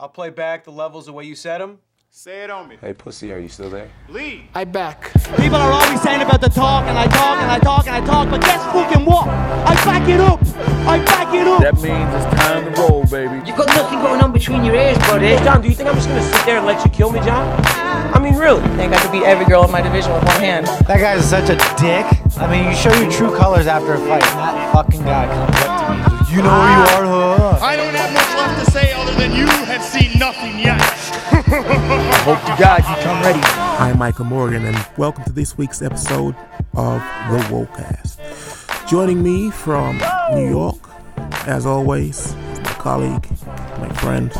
I'll play back the levels the way you said them. Say it on me. Hey, pussy, are you still there? Lead. I back. People are always saying about the talk, and I talk, and I talk, and I talk, but guess fucking what? I back it up. I back it up. That means it's time to roll, baby. You've got nothing going on between your ears, buddy. John, do you think I'm just gonna sit there and let you kill me, John? I mean, really? I think I could beat every girl in my division with one hand. That guy's such a dick. I mean, you show your true colors after a fight. and That fucking guy comes up to me. You know who you are, huh? I don't have you have seen nothing yet. Hope to God you come ready. I'm Michael Morgan, and welcome to this week's episode of The Wokecast. Joining me from New York, as always, my colleague, my friend,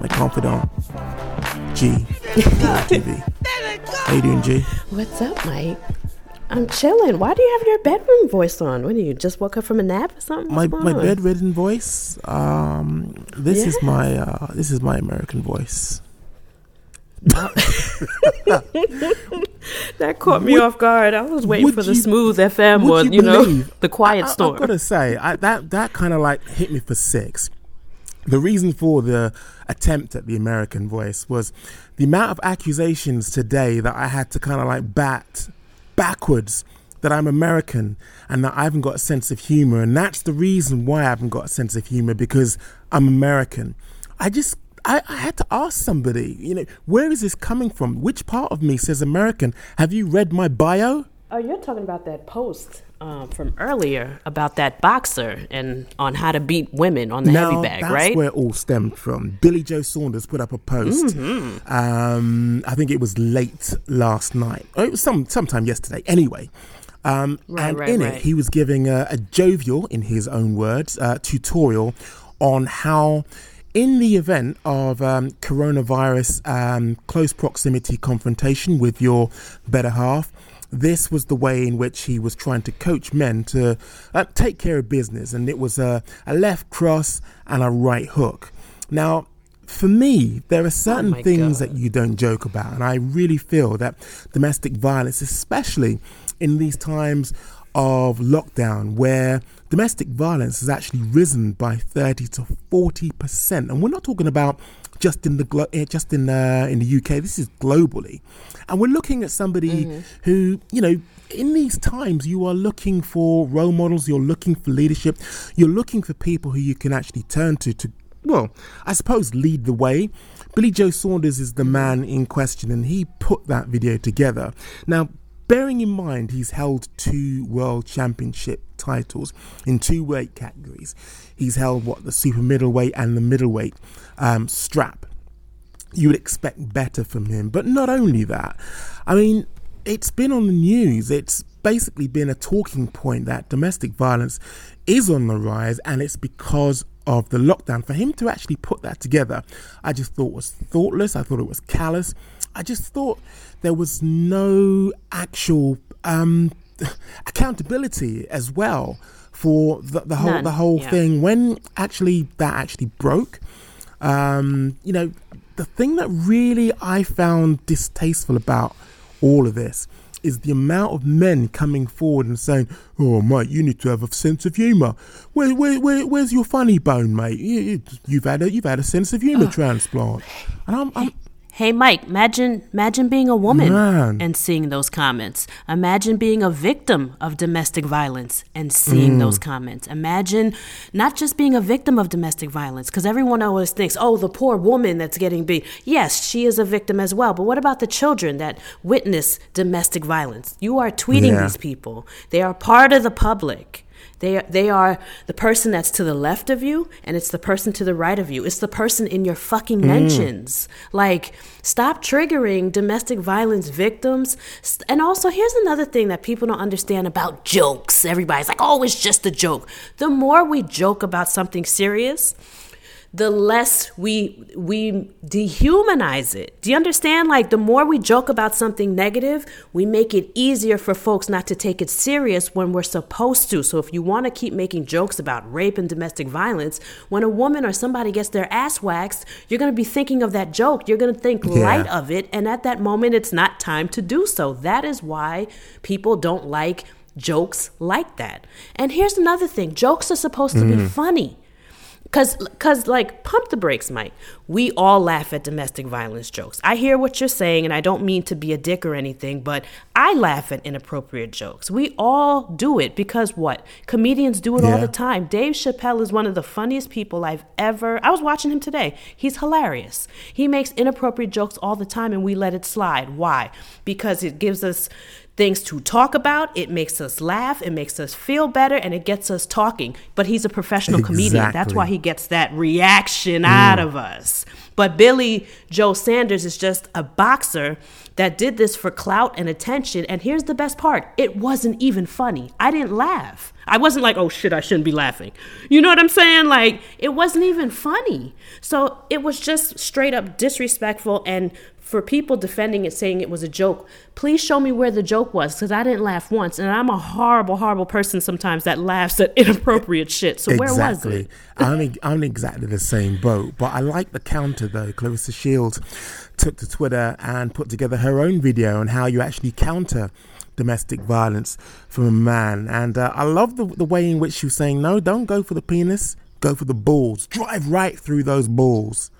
my confidant, G. TV. How you doing, G? What's up, Mike? I'm chilling. Why do you have your bedroom voice on? What do you just woke up from a nap or something? My What's my on? bedridden voice. Um, this is my uh, this is my American voice. That caught me Would- off guard. I was waiting for the you- smooth FM or you you, know the quiet I, I, storm. I've got to say, I, that that kind of like hit me for six. The reason for the attempt at the American voice was the amount of accusations today that I had to kind of like bat backwards that I'm American and that I haven't got a sense of humor. And that's the reason why I haven't got a sense of humor because I'm American. I just, I, I had to ask somebody, you know, where is this coming from? Which part of me says American? Have you read my bio? oh, you're talking about that post um, from earlier about that boxer and on how to beat women on the now, heavy bag, that's right? That's where it all stemmed from. Billy Joe Saunders put up a post. Mm-hmm. Um, I think it was late last night. Oh, it was some sometime yesterday. Anyway. Um, Right, and right, in right. it, he was giving a, a jovial, in his own words, uh, tutorial on how, in the event of um, coronavirus um, close proximity confrontation with your better half, this was the way in which he was trying to coach men to uh, take care of business. And it was a, a left cross and a right hook. Now, for me, there are certain my things God. that you don't joke about. And I really feel that domestic violence, especially in these times of lockdown, where domestic violence has actually risen by 30 to 40%. And we're not talking about just in the glo- eh, just in uh, in the UK. This is globally, and we're looking at somebody who you know. In these times, you are looking for role models. You're looking for leadership. You're looking for people who you can actually turn to to well, I suppose lead the way. Billy Joe Saunders is the man in question, and he put that video together. Now, bearing in mind he's held two world championship titles in two weight categories, he's held what the super middleweight and the middleweight um, strap. You would expect better from him, but not only that. I mean, it's been on the news. It's basically been a talking point that domestic violence is on the rise, and it's because of the lockdown. For him to actually put that together, I just thought was thoughtless. I thought it was callous. I just thought there was no actual um, accountability as well for the, the whole None, the whole yeah. thing when actually that actually broke. Um, you know, the thing that really I found distasteful about all of this is the amount of men coming forward and saying, "Oh, mate, you need to have a sense of humour. Where, where, where, where's your funny bone, mate? You, you've had a, you've had a sense of humour transplant." And I'm, I'm Hey Mike, imagine imagine being a woman Man. and seeing those comments. Imagine being a victim of domestic violence and seeing those mm. comments. Imagine not just being a victim of domestic violence because everyone always thinks, "Oh, the poor woman that's getting beat." Yes, she is a victim as well, but what about the children that witness domestic violence? You are tweeting Yeah. these people. They are part of the public. They are, they are the person that's to the left of you, and it's the person to the right of you. It's the person in your fucking mm. mentions. Like, stop triggering domestic violence victims. And also, here's another thing that people don't understand about jokes. Everybody's like, oh, it's just a joke. The more we joke about something serious, the less we we dehumanize it. Do you understand? Like the more we joke about something negative, we make it easier for folks not to take it serious when we're supposed to. So if you want to keep making jokes about rape and domestic violence, when a woman or somebody gets their ass waxed, you're going to be thinking of that joke. You're going to think Yeah. light of it, and at that moment it's not time to do so. That is why people don't like jokes like that. And here's another thing. Jokes are supposed to be mm-hmm. funny Cause, cause, like, pump the brakes, Mike. We all laugh at domestic violence jokes. I hear what you're saying, and I don't mean to be a dick or anything, but I laugh at inappropriate jokes. We all do it because what? Comedians do it all the time. Dave Chappelle is one of the funniest people I've ever. I was watching him today. He's hilarious. He makes inappropriate jokes all the time, and we let it slide. Why? Because it gives us things to talk about. It makes us laugh. It makes us feel better, and it gets us talking. But he's a professional comedian. That's why he gets that reaction mm. out of us. But Billy Joe Saunders is just a boxer that did this for clout and attention. And here's the best part it wasn't even funny. I didn't laugh. I wasn't like, oh shit, I shouldn't be laughing. You know what I'm saying? Like, it wasn't even funny. So it was just straight up disrespectful. And for people defending it, saying it was a joke, please show me where the joke was because I didn't laugh once. And I'm a horrible, horrible person sometimes that laughs at inappropriate shit. So where was it? I'm, in- I'm exactly the same boat, but I like the counter though. Claressa Shields took to Twitter and put together her own video on how you actually counter domestic violence from a man. And uh, I love the, the way in which she was saying, no, don't go for the penis, go for the balls. Drive right through those balls.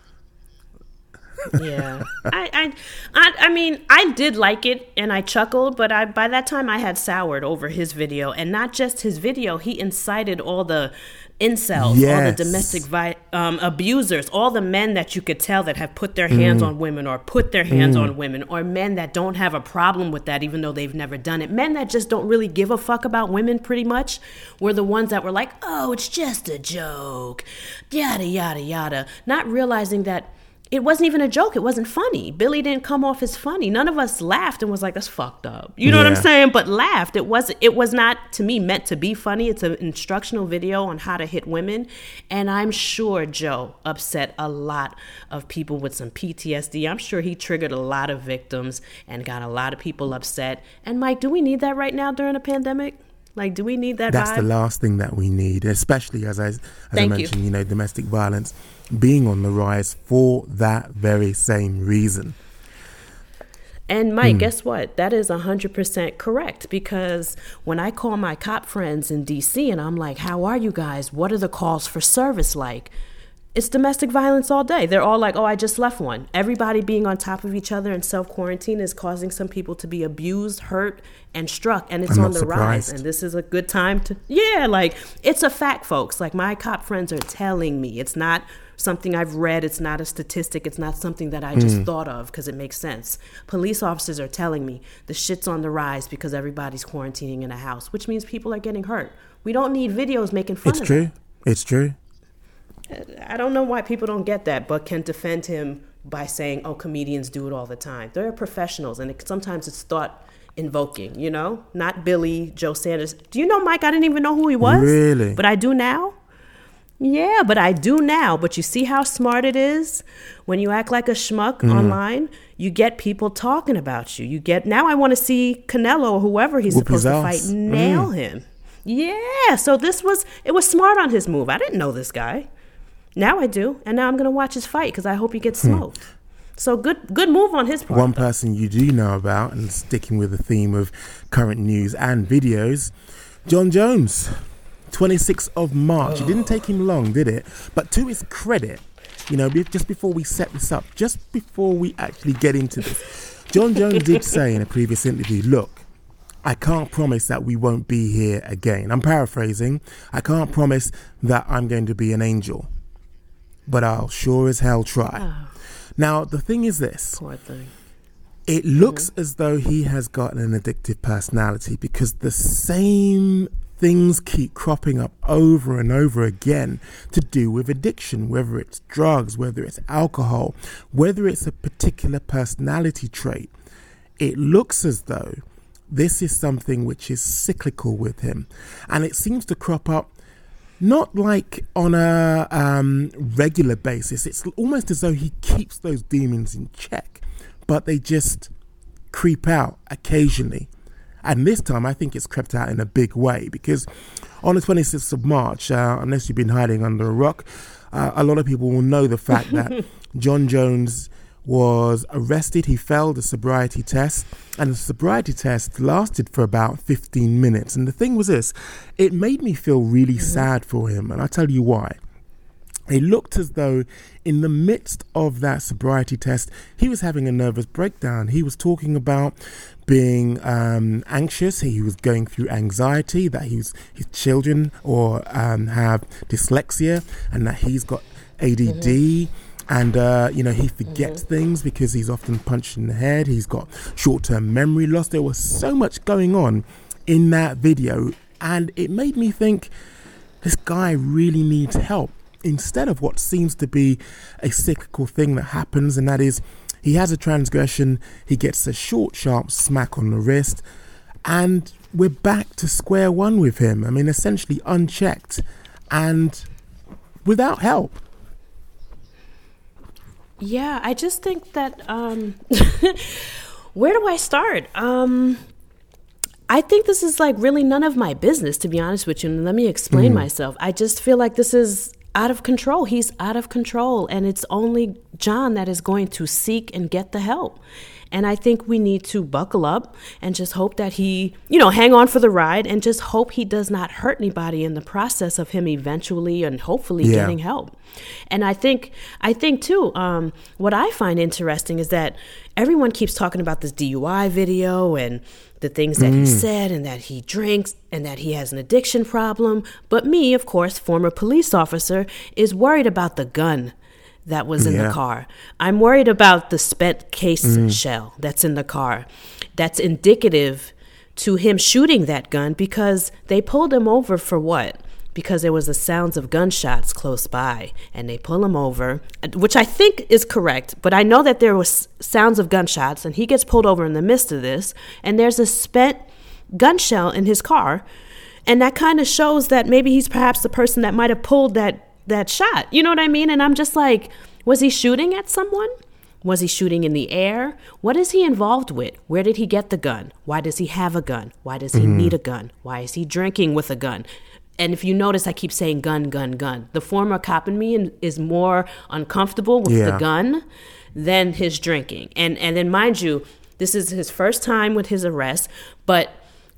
Yeah. I, I i i mean i did like it and i chuckled but i by that time i had soured over his video and not just his video he incited all the incels all the domestic vi- um, abusers all the men that you could tell that have put their hands on women or put their hands on women or men that don't have a problem with that even though they've never done it. Men that just don't really give a fuck about women pretty much were the ones that were like oh it's just a joke. Yada yada yada. Not realizing that it wasn't even a joke. It wasn't funny. Billy didn't come off as funny. None of us laughed and was like, "That's fucked up." You know what I'm saying? But laughed. It was. It was not to me meant to be funny. It's an instructional video on how to hit women, and I'm sure Joe upset a lot of people with some PTSD. I'm sure he triggered a lot of victims and got a lot of people upset. And Mike, do we need that right now during a pandemic? Like, do we need that That's vibe? the last thing that we need, especially as I, as I Thank you. mentioned, you know, domestic violence being on the rise for that very same reason. And. Mike, hmm. guess what? That is 100% correct because when I call my cop friends in DC and I'm like, how are you guys? What are the calls for service like? It's domestic violence all day. They're all like, oh, I just left one. Everybody being on top of each other and self quarantine is causing some people to be abused, hurt, and struck. And it's I'm on the rise. And this is a good time to, yeah, like it's a fact, folks. Like my cop friends are telling me it's not something I've read, it's not a statistic, it's not something that I just mm. thought of because it makes sense. Police officers are telling me the shit's on the rise because everybody's quarantining in a house, which means people are getting hurt. We don't need videos making fun It's of true. It's true. I don't know why people don't get that, but can defend him by saying, "Oh, comedians do it all the time." They're professionals, and it, sometimes it's thought invoking. You know, not Billy Joe Saunders. Do you know Mike? I didn't even know who he was. Really? But I do now. Yeah, but I do now. But you see how smart it is when you act like a schmuck Mm. online. You get people talking about you. You get now. I want to see Canelo or whoever he's Whoop supposed to fight nail Mm. him. Yeah. So this was it was smart on his move. I didn't know this guy. Now I do, and now I'm gonna watch his fight because I hope he gets smoked. So good, good move on his part. Hmm. One person you do know about, and sticking with the theme of current news and videos, Jon Jones, 26th of March. It didn't take him long, did it? But to his credit, you know, just before we set this up, just before we actually get into this, Jon Jones did say in a previous interview, look, I can't promise that we won't be here again. I'm paraphrasing. I can't promise that I'm going to be an angel, but I'll sure as hell try. Oh. Now, the thing is this Poor thing. it looks as though he has got an addictive personality because the same things keep cropping up over and over again to do with addiction, whether it's drugs, whether it's alcohol, whether it's a particular personality trait. It looks as though this is something which is cyclical with him, and it seems to crop up not like on a um, regular basis. It's almost as though he keeps those demons in check, but they just creep out occasionally. And this time, I think it's crept out in a big way because on the 26th of March, uh, unless you've been hiding under a rock, uh, a lot of people will know the fact that Jon Jones was arrested. He failed a sobriety test, and the sobriety test lasted for about 15 minutes. And the thing was this it made me feel really sad for him, and I'll tell you why. it looked as though in the midst of that sobriety test, he was having a nervous breakdown. He was talking about being um, anxious. He was going through anxiety that he's, his children or um, have dyslexia and that he's got ADD. And uh, you know he forgets things because he's often punched in the head. He's got short-term memory loss. There was so much going on in that video, and it made me think this guy really needs help instead of what seems to be a cyclical thing that happens, and that is he has a transgression, he gets a short, sharp smack on the wrist, and we're back to square one with him. I mean, essentially unchecked and without help. Yeah, I just think that um where do I start? Um I think this is like really none of my business to be honest with you. And let me explain myself. I just feel like this is out of control. He's out of control and it's only Jon that is going to seek and get the help. And I think we need to buckle up and just hope that he, you know, hang on for the ride and just hope he does not hurt anybody in the process of him eventually and hopefully Yeah. getting help. And I think, I think too, um, what I find interesting is that everyone keeps talking about this DUI video and the things that he said and that he drinks and that he has an addiction problem. But me, of course, former police officer, is worried about the gun that was in Yeah. the car. I'm worried about the spent case mm. shell that's in the car. That's indicative to him shooting that gun because they pulled him over for what? Because there was the sounds of gunshots close by, and they pull him over, which I think is correct. But I know that there was sounds of gunshots, and he gets pulled over in the midst of this, and there's a spent gun shell in his car, and that kind of shows that maybe he's perhaps the person that might have pulled that that shot. You know what I mean? And I'm just like, was he shooting at someone? Was he shooting in the air? What is he involved with? Where did he get the gun? Why does he have a gun? Why does he need a gun? Why is he drinking with a gun? And if you notice, I keep saying gun, gun, gun. The former cop in me is more uncomfortable with the gun than his drinking. And and then mind you, this is his first time with his arrest, but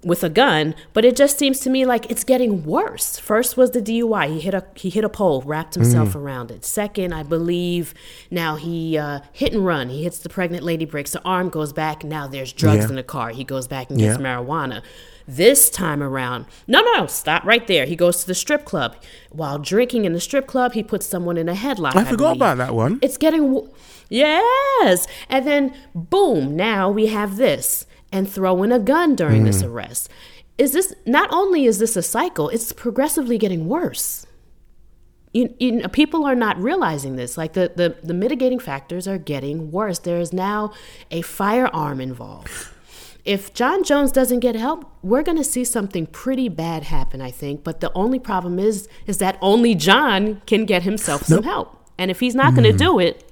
with a gun, but it just seems to me like it's getting worse. First was the DUI. He hit a he hit a pole, wrapped himself around it. Second, I believe now he uh, hit and run. He hits the pregnant lady, breaks her arm, goes back. Now there's drugs Yeah. in the car. He goes back and gets marijuana. This time around, no, no, no, stop right there. He goes to the strip club. While drinking in the strip club, he puts someone in a headlock. I forgot believe. about that one. It's getting w- yes, and then boom, now we have this and throw in a gun during this Hmm. arrest. Is this not only is this a cycle, it's progressively getting worse. You, you know, people are not realizing this. Like the, the, the mitigating factors are getting worse. There is now a firearm involved. If Jon Jones doesn't get help, we're going to see something pretty bad happen, I think. But the only problem is is that only Jon can get himself some help. And if he's not going to do it,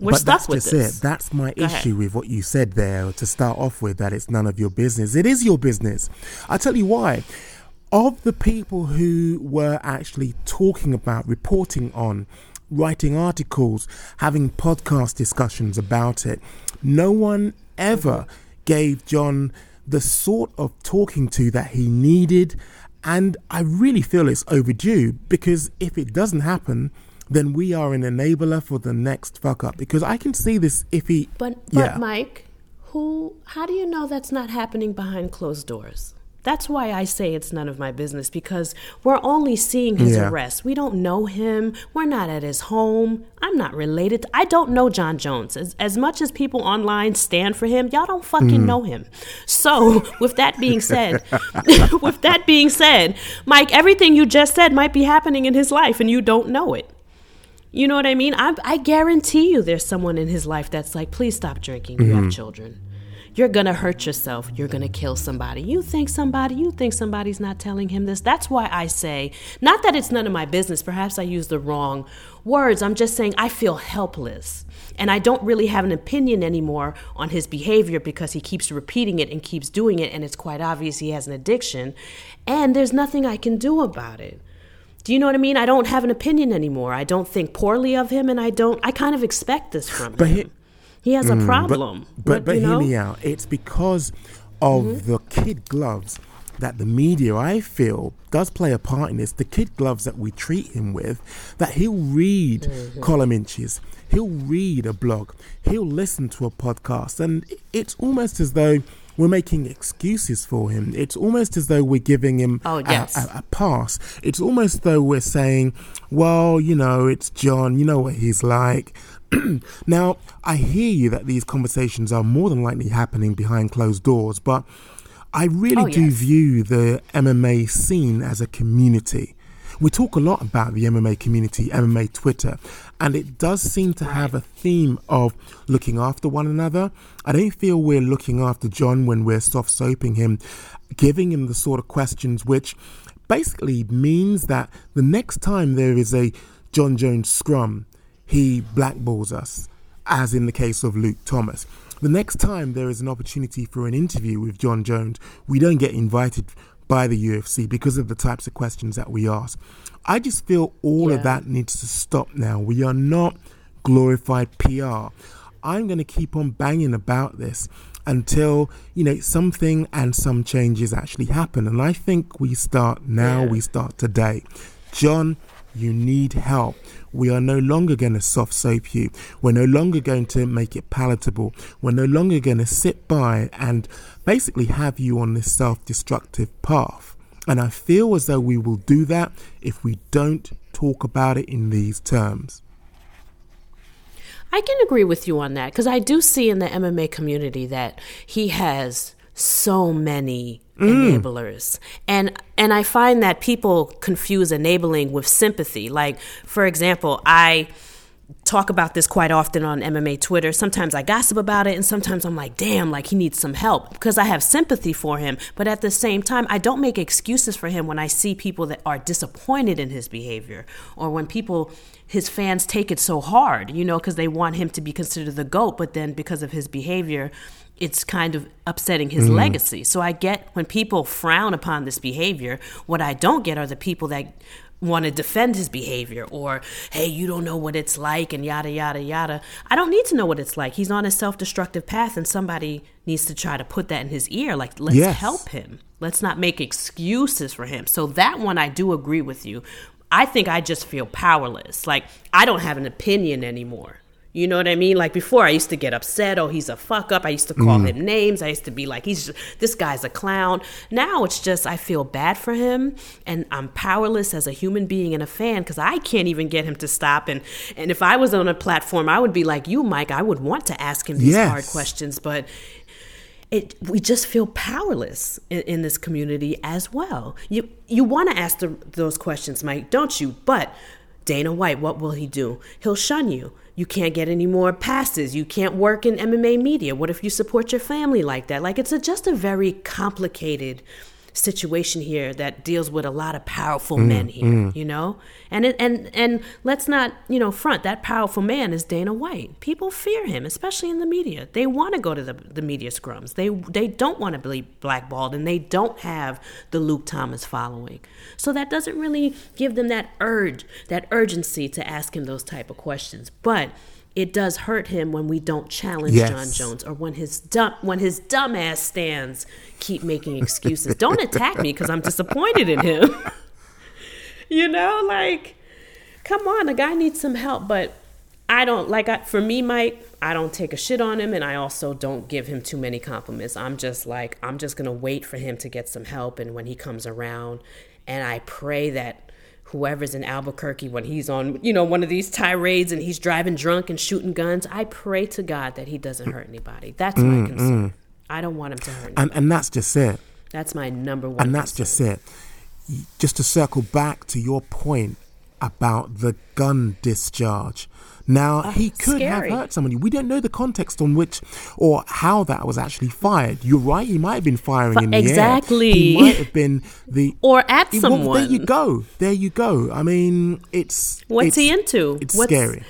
we're but stuck that's with just this. it. That's my Go ahead. issue with what you said there to start off with that it's none of your business. It is your business. I'll tell you why. Of the people who were actually talking about, reporting on, writing articles, having podcast discussions about it, no one ever gave Jon the sort of talking to that he needed. And I really feel it's overdue because if it doesn't happen, then we are an enabler for the next fuck up. Because I can see this if he. But but yeah. Mike, who how do you know that's not happening behind closed doors? That's why I say it's none of my business because we're only seeing his Yeah. arrest. We don't know him. We're not at his home. I'm not related. I don't know Jon Jones. As, as much as people online stand for him, y'all don't fucking Mm. know him. So, with that being said, with that being said, Mike, everything you just said might be happening in his life and you don't know it. You know what I mean? I, I guarantee you there's someone in his life that's like, please stop drinking. You have mm-hmm. children. You're going to hurt yourself. You're going to kill somebody. You think somebody, you think somebody's not telling him this. That's why I say, not that it's none of my business. Perhaps I use the wrong words. I'm just saying I feel helpless. And I don't really have an opinion anymore on his behavior because he keeps repeating it and keeps doing it. And it's quite obvious he has an addiction. And there's nothing I can do about it. Do you know what I mean? I don't have an opinion anymore. I don't think poorly of him, and I don't. I kind of expect this from But him. he- He has a Mm, problem. But but, you hear know? Mm-hmm. me out. It's because of the kid gloves that the media, I feel, does play a part in this. The kid gloves that we treat him with, that he'll read Mm-hmm. column inches, he'll read a blog, he'll listen to a podcast, and it's almost as though we're making excuses for him. It's almost as though we're giving him Oh, a- yes. a, a pass. It's almost as though we're saying, well, you know, it's Jon, you know what he's like. now, I hear you that these conversations are more than likely happening behind closed doors, but I really Oh, do yes. view the MMA scene as a community. We talk a lot about the MMA community, MMA Twitter, and it does seem to have a theme of looking after one another. I don't feel we're looking after Jon when we're soft soaping him, giving him the sort of questions which basically means that the next time there is a Jon Jones scrum, he blackballs us, as in the case of Luke Thomas. The next time there is an opportunity for an interview with Jon Jones, we don't get invited by the UFC because of the types of questions that we ask. I just feel all of that needs to stop now. We are not glorified PR. I'm going to keep on banging about this until you know something and some changes actually happen and i think we start now Yeah. we start today jon you need help. We are no longer going to soft soap you. We're no longer going to make it palatable. We're no longer going to sit by and basically have you on this self-destructive path. And i feel as though we will do that if we don't talk about it in these terms. I can agree with you on that because I do see in the MMA community that he has so many mm. enablers. And and I find that people confuse enabling with sympathy. Like for example I talk about this quite often on MMA Twitter. Sometimes I gossip about it and sometimes I'm like damn like he needs some help because I have sympathy for him. But at the same time I don't make excuses for him when I see people that are disappointed in his behavior or when people his fans take it so hard, you know, because they want him to be considered the GOAT, but then because of his behavior, it's kind of upsetting his mm. legacy. So I get when people frown upon this behavior, what I don't get are the people that want to defend his behavior or, hey, you don't know what it's like and yada, yada, yada. I don't need to know what it's like. He's on a self destructive path and somebody needs to try to put that in his ear. Like, let's Yes. help him. Let's not make excuses for him. So that one I do agree with you. I think I just feel powerless. Like I don't have an opinion anymore. You know what I mean? Like before, I used to get upset. Oh, he's a fuck up. I used to call mm. him names. I used to be like, he's this guy's a clown. Now it's just I feel bad for him, and I'm powerless as a human being and a fan because I can't even get him to stop. And and if I was on a platform, I would be like you, Mike. I would want to ask him these Yes. hard questions, but it we just feel powerless in, in this community as well. You you want to ask the, those questions, Mike, don't you? But Dana White, what will he do? He'll shun you. You can't get any more passes. You can't work in MMA media. What if you support your family like that? Like it's a, just a very complicated situation here that deals with a lot of powerful mm, men here, mm. you know? And it, and and let's not, you know, front that powerful man is Dana White. People fear him, especially in the media. They want to go to the, the media scrums. They they don't want to be blackballed and they don't have the Luke Thomas following. So that doesn't really give them that urge, that urgency to ask him those type of questions. But it does hurt him when we don't challenge Yes. Jon Jones or when his dumb when his dumbass stands keep making excuses. don't attack me because I'm disappointed in him. you know, like, come on, the guy needs some help. But I don't like. I, for me, Mike, I don't take a shit on him, and I also don't give him too many compliments. I'm just like, I'm just gonna wait for him to get some help, and when he comes around, and I pray that whoever's in Albuquerque when he's on, you know, one of these tirades and he's driving drunk and shooting guns, I pray to God that he doesn't hurt anybody. That's my mm, concern. Mm. I don't want him to hurt. and and that's just it That's my number one. and that's concern. just it. Just to circle back to your point about the gun discharge. Now ah, he could scary. have hurt somebody. We don't know the context on which or how that was actually fired. You're right. He might have been firing in the exactly. air. He might have been the Or at Well, someone. there you go. There you go. I mean, it's What's it's- he into? It's What's- scary.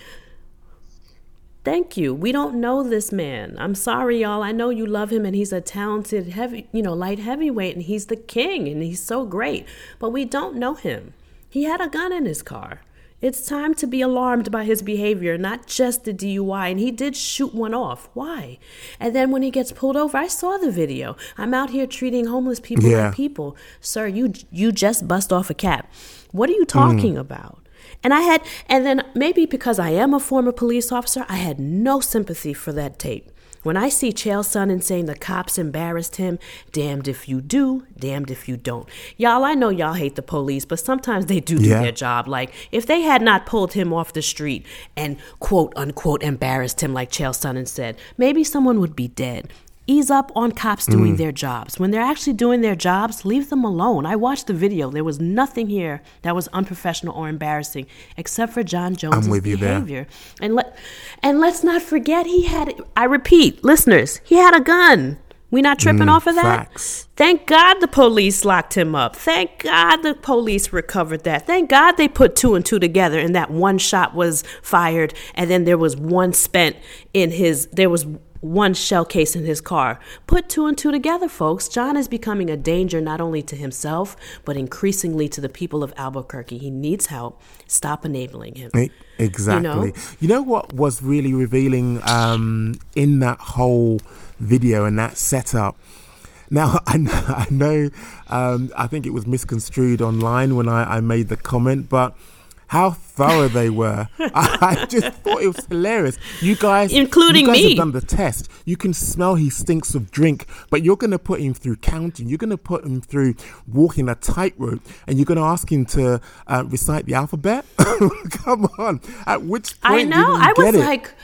Thank you. We don't know this man. I'm sorry, y'all. I know you love him and he's a talented heavy, you know, light heavyweight and he's the king and he's so great. But we don't know him. He had a gun in his car. It's time to be alarmed by his behavior, not just the DUI. And he did shoot one off. Why? And then when he gets pulled over, I saw the video. I'm out here treating homeless people Yeah. like people. Sir, you you just bust off a cap. What are you talking hmm. about? And I had, and then maybe because I am a former police officer, I had no sympathy for that tape. When I see Chael Sonnen saying the cops embarrassed him, damned if you do, damned if you don't. Y'all, I know y'all hate the police, but sometimes they do do Yeah. their job. Like, if they had not pulled him off the street and quote unquote embarrassed him, like Chael Sonnen said, maybe someone would be dead. Ease up on cops doing their jobs. When they're actually doing their jobs, leave them alone. I watched the video. There was nothing here that was unprofessional or embarrassing, except for Jon Jones' behavior. And let and let's not forget he had. I repeat, listeners, he had a gun. We not tripping off of that. Mm, facts. Thank God the police locked him up. Thank God the police recovered that. Thank God they put two and two together and that one shot was fired and then there was one spent in his there was one shell case in his car. Put two and two together, folks. Jon is becoming a danger not only to himself, but increasingly to the people of Albuquerque. He needs help. Stop enabling him. Exactly. You know? know? what was really revealing um, in that whole video and that setup? Now, I know, I, know um, I think it was misconstrued online when I, I made the comment, but how thorough they were. I, just thought it was hilarious. You guys, Including you guys me. have done the test. You can smell he stinks of drink, but you're going to put him through counting. You're going to put him through walking a tightrope, and you're going to ask him to uh, recite the alphabet. Come on! At which point I know. I was it?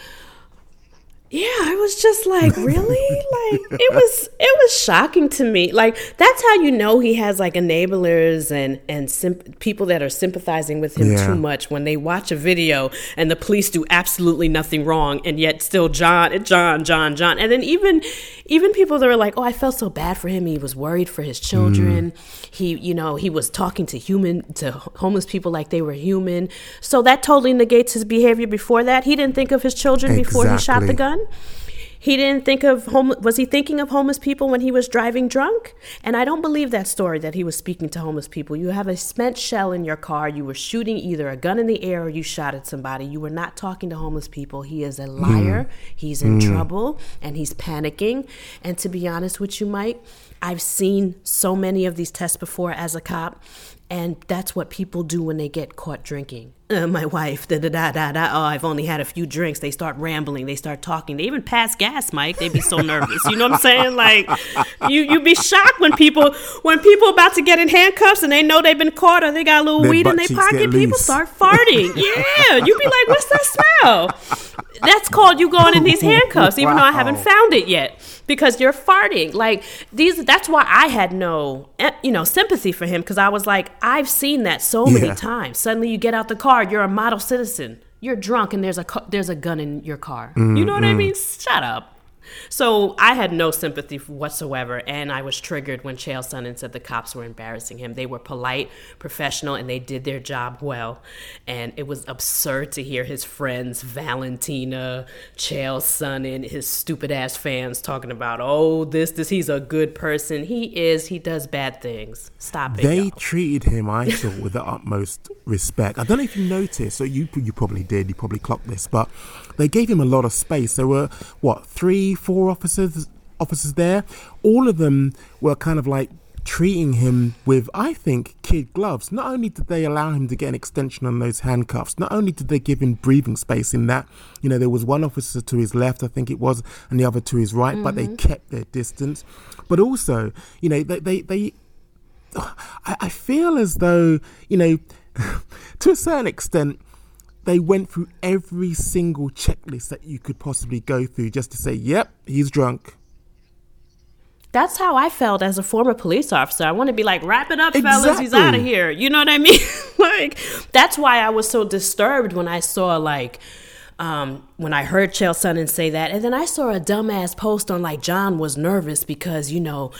Yeah, I was just like, really? like it was it was shocking to me. Like that's how you know he has like enablers and and people that are sympathizing with him Yeah. too much when they watch a video and the police do absolutely nothing wrong and yet still Jon Jon Jon Jon. And then even even people that were like, "Oh, I felt so bad for him. He was worried for his children. Mm. He, you know, he was talking to human to homeless people like they were human." So that totally negates his behavior before that. He didn't think of his children before he shot the gun. He didn't think of home. Was he thinking of homeless people when he was driving drunk? And I don't believe that story that he was speaking to homeless people. You have a spent shell in your car. You were shooting either a gun in the air or you shot at somebody. You were not talking to homeless people. He is a hmm. liar. He's in hmm. trouble and he's panicking. And to be honest with you, Mike, I've seen so many of these tests before as a cop. And that's what people do when they get caught drinking. Uh, my wife, da da da da da. Oh, I've only had a few drinks. They start rambling. They start talking. They even pass gas, Mike. They be so nervous. You know what I'm saying? Like, you you be shocked when people when people about to get in handcuffs and they know they've been caught or they got a little Their weed in their pocket. People start farting. Yeah, you be like, what's that smell? That's called you going in these handcuffs, even though I haven't found it yet because you're farting. Like these, that's why I had no, eh, you know, sympathy for him because I was like, I've seen that so many Yeah. times. Suddenly, you get out the car, you're a model citizen. You're drunk and there's a there's a gun in your car. You mm, know what I mm. mean? Shut up. So I had no sympathy whatsoever, and I was triggered when Chael Sonnen said the cops were embarrassing him. They were polite, professional, and they did their job well. And it was absurd to hear his friends, Valentina, Chael Sonnen, his stupid ass fans talking about, oh, this, this, he's a good person. He is. He does bad things. Stop it. They treated him, I thought, with the utmost respect. I don't know if you noticed, so you you probably did, you probably clocked this, but they gave him a lot of space. There were what three, four officers officers there. All of them were kind of like treating him with, I think, kid gloves. Not only did they allow him to get an extension on those handcuffs, not only did they give him breathing space in that, you know, there was one officer to his left, I think it was, and the other to his right, but they mm-hmm. kept their distance. But also, you know, they they, they I, I feel as though, you know, to a certain extent, they went through every single checklist that you could possibly go through just to say, yep, he's drunk. That's how I felt as a former police officer. I want to be like, wrap it up, fellas. He's out of here. You know what I mean? like, that's why I was so disturbed when I saw like, um, when I heard Chael Sonnen say that, and then I saw a dumbass post on like Jon was nervous because you know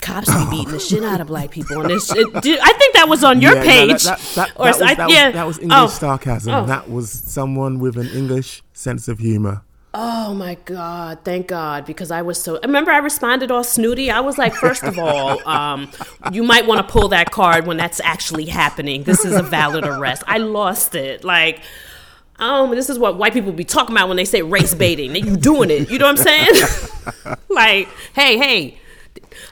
cops be beating the shit out of black people, and this. It, I think that was on your Yeah, no, page. that, that, that, Or was, I- that, was, yeah. that was English Oh. sarcasm. Oh. That was someone with an English sense of humor. Oh my God, thank God, because I was so. Remember I responded all snooty. I was like, first of all, um, you might want to pull that card when that's actually happening. This is a valid arrest. I lost it. Like, um, this is what white people be talking about when they say race baiting. You doing it. You know what I'm saying? like, hey, hey.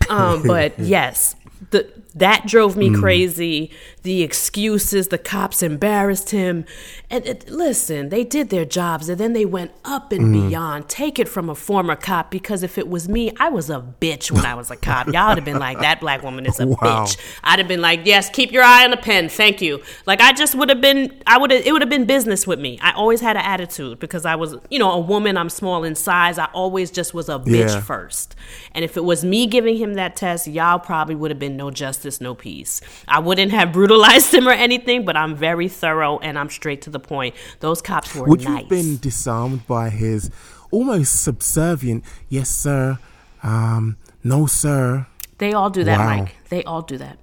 Um, but yes, the that drove me crazy. The excuses, the cops embarrassed him. And it, listen, they did their jobs and then they went up and mm. beyond. Take it from a former cop because if it was me, I was a bitch when I was a cop. Y'all would have been like, that black woman is a Wow. bitch. I'd have been like, yes, keep your eye on the pen. Thank you. Like I just would have been, I would have, it would have been business with me. I always had an attitude because I was, you know, a woman. I'm small in size. I always just was a bitch Yeah. first. And if it was me giving him that test, y'all probably would have been no justice, no peace. I wouldn't have brutalized him or anything, but I'm very thorough and I'm straight to the point. Those cops were Would you have been disarmed by his almost subservient, yes, sir, um, no, sir? They all do that, Wow. Mike. They all do that.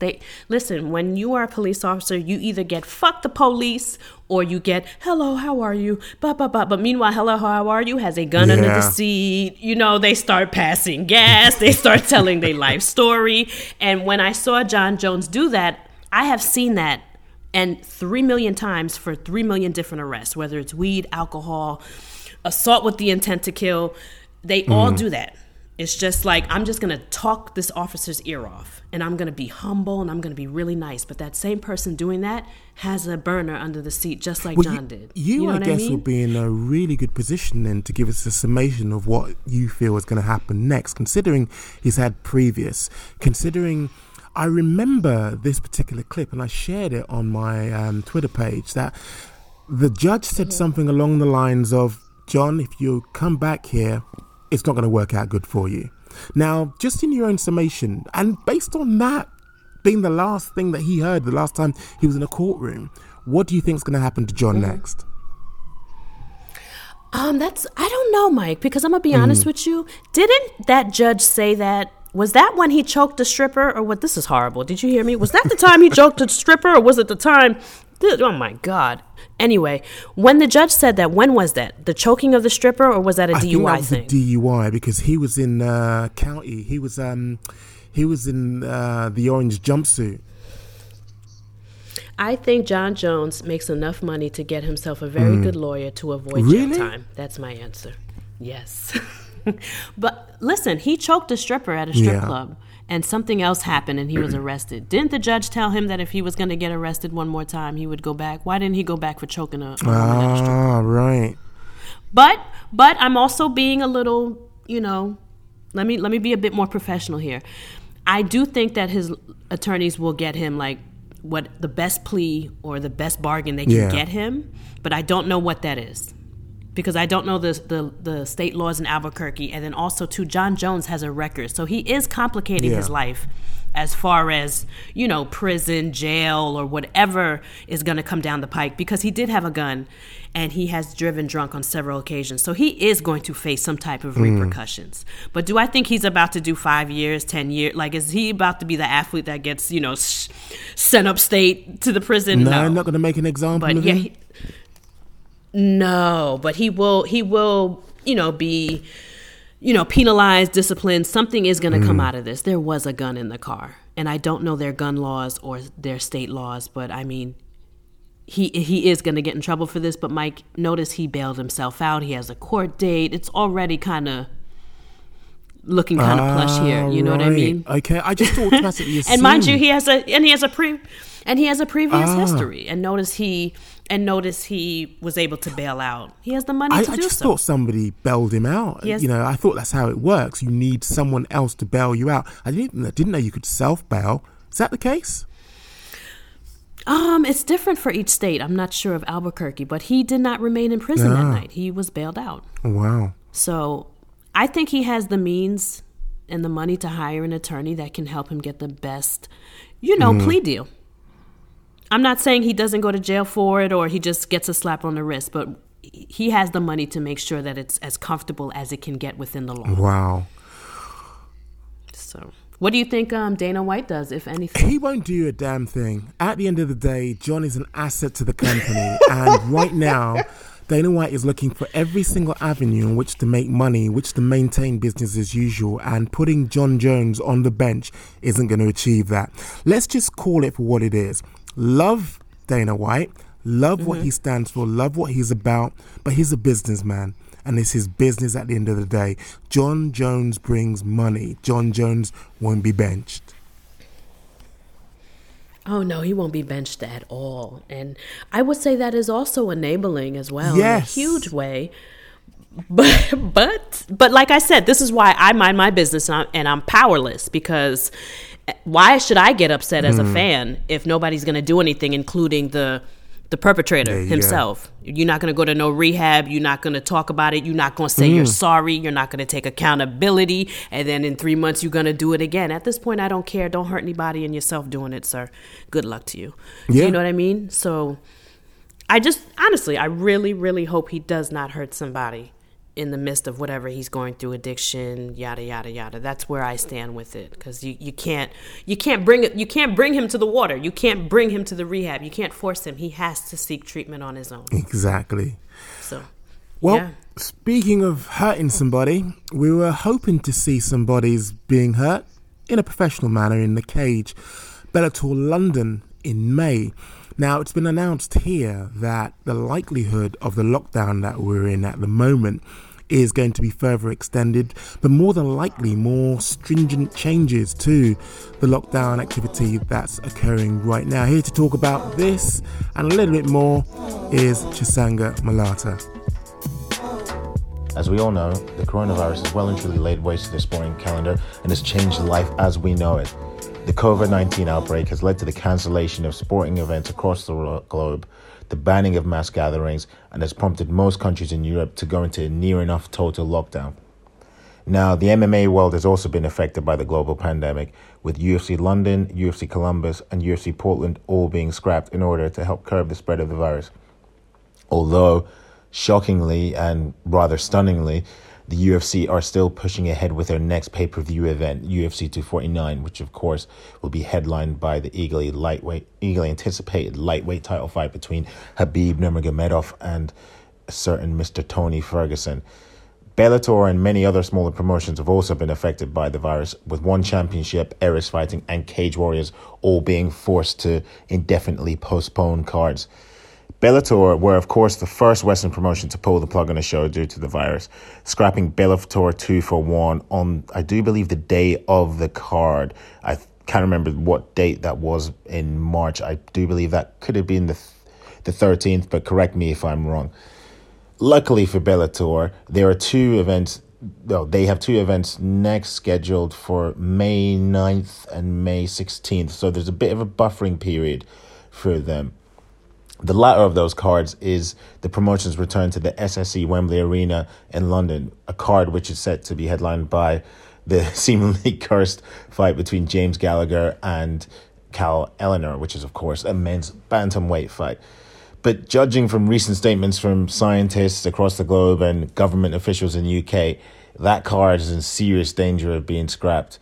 They listen, when you are a police officer, you either get fuck the police or you get hello, how are you? Ba ba ba. But meanwhile, hello, how are you has a gun under the seat. You know, they start passing gas, they start telling their life story. And when I saw Jon Jones do that, I have seen that and three million times for three million different arrests, whether it's weed, alcohol, assault with the intent to kill. They all mm-hmm. do that. It's just like I'm just gonna talk this officer's ear off, and I'm gonna be humble and I'm gonna be really nice. But that same person doing that has a burner under the seat, just like Well, Jon you, did. You, know I guess, I mean? will be in a really good position then to give us a summation of what you feel is going to happen next, considering he's had previous. Considering, I remember this particular clip, and I shared it on my um, Twitter page that the judge said something along the lines of, "Jon, if you come back here, it's not going to work out good for you." Now, just in your own summation, and based on that being the last thing that he heard the last time he was in a courtroom, what do you think is going to happen to Jon next? Um, that's I don't know, Mike, because I'm gonna be Mm. honest with you. Didn't that judge say that? Was that when he choked the stripper, or what? This is horrible. Did you hear me? Was that the time he choked the stripper, or was it the time? Oh my God. Anyway, when the judge said that, when was that? The choking of the stripper, or was that a I think that was thing? a DUI because he was in uh, county. He was um, he was in uh, the orange jumpsuit. I think Jon Jones makes enough money to get himself a very good lawyer to avoid Mm. Really? jail time. That's my answer. Yes. but listen, he choked a stripper at a strip Yeah. club and something else happened and he was arrested. Didn't the judge tell him that if he was going to get arrested one more time, he would go back? Why didn't he go back for choking a, a woman at a strip Ah, right. but but I'm also being a little, you know, let me let me be a bit more professional here. I do think that his attorneys will get him like what the best plea or the best bargain they can Yeah. get him, but I don't know what that is. Because I don't know the, the the state laws in Albuquerque, and then also too, Jon Jones has a record, so he is complicating Yeah. his life as far as you know prison jail or whatever is going to come down the pike because he did have a gun and he has driven drunk on several occasions. So he is going to face some type of hmm. repercussions. But do i think he's about to do five years ten years like is he about to be the athlete that gets you know s- sent upstate to the prison? No, no, I'm not going to make an example but of yeah him. he, no but he will he will you know be you know penalized disciplined. Something is going to come out of this. There was a gun in the car and i don't know their gun laws or their state laws but i mean he he is going to get in trouble for this. But mike notice he bailed himself out. He has a court date. It's already kind of looking kind of plush here. You know what i Ah, mean Okay, I just automatically assumed. and mind you, he has a and he has a pre and he has a previous Ah. history. And notice he and notice he was able to bail out. He has the money I, to I do just so. thought somebody bailed him out. Yes. You know, I thought that's how it works. You need someone else to bail you out. I didn't, I didn't know you could self bail. Is that the case? Um, it's different for each state. I'm not sure of Albuquerque, but he did not remain in prison that Ah. night. He was bailed out. Wow. So I think he has the means and the money to hire an attorney that can help him get the best, you know, Mm-hmm. plea deal. I'm not saying he doesn't go to jail for it or he just gets a slap on the wrist, but he has the money to make sure that it's as comfortable as it can get within the law. Wow. So, what do you think um, Dana White does, if anything? He won't do a damn thing. At the end of the day, Jon is an asset to the company. and right now, Dana White is looking for every single avenue in which to make money, which to maintain business as usual, and putting Jon Jones on the bench isn't going to achieve that. Let's just call it for what it is. Love Dana White, love what mm-hmm. he stands for, love what he's about, but he's a businessman. And it's his business at the end of the day. Jon Jones brings money. Jon Jones won't be benched. Oh no, he won't be benched at all. And I would say that is also enabling as well Yes. in a huge way. But but but like I said, this is why I mind my business and I'm, and I'm powerless because why should I get upset as a Hmm. fan if nobody's going to do anything including the the perpetrator go. himself. You're not going to go to no rehab. You're not going to talk about it. You're not going to say Hmm. you're sorry. You're not going to take accountability. And then in three months, you're going to do it again. At this point, I don't care. Don't hurt anybody and yourself doing it, sir. Good luck to you. Yeah. you know what I mean? So I just, honestly, I really, really hope he does not hurt somebody in the midst of whatever he's going through addiction yada yada yada that's where i stand with it because you, you can't you can't bring it you can't bring him to the water you can't bring him to the rehab you can't force him he has to seek treatment on his own Exactly. so Well, yeah. speaking of hurting somebody, we were hoping to see somebody's being hurt in a professional manner in the cage. Bellator London in May. Now, it's been announced here that the likelihood of the lockdown that we're in at the moment is going to be further extended, but more than likely, more stringent changes to the lockdown activity that's occurring right now. Here to talk about this and a little bit more is Chisanga Malata. As we all know, the coronavirus has well and truly laid waste to the sporting calendar and has changed life as we know it. The COVID 19 outbreak has led to the cancellation of sporting events across the globe, the banning of mass gatherings, and has prompted most countries in Europe to go into a near enough total lockdown. Now, the MMA world has also been affected by the global pandemic, with UFC London, UFC Columbus, and UFC Portland all being scrapped in order to help curb the spread of the virus. Although, shockingly and rather stunningly, the UFC are still pushing ahead with their next pay per view event, UFC 249, which of course will be headlined by the eagerly lightweight, eagerly anticipated lightweight title fight between Khabib Nurmagomedov and a certain Mr. Tony Ferguson. Bellator and many other smaller promotions have also been affected by the virus, with one championship, Ares Fighting, and Cage Warriors all being forced to indefinitely postpone cards. Bellator were, of course, the first Western promotion to pull the plug on a show due to the virus, scrapping Bellator 2 for 1 on, I do believe, the day of the card. I can't remember what date that was in March. I do believe that could have been the, th- the 13th, but correct me if I'm wrong. Luckily for Bellator, there are two events. No, they have two events next scheduled for May 9th and May 16th. So there's a bit of a buffering period for them. The latter of those cards is the promotion's return to the SSE Wembley Arena in London, a card which is set to be headlined by the seemingly cursed fight between James Gallagher and Cal Ellenor, which is, of course, a men's bantamweight fight. But judging from recent statements from scientists across the globe and government officials in the UK, that card is in serious danger of being scrapped.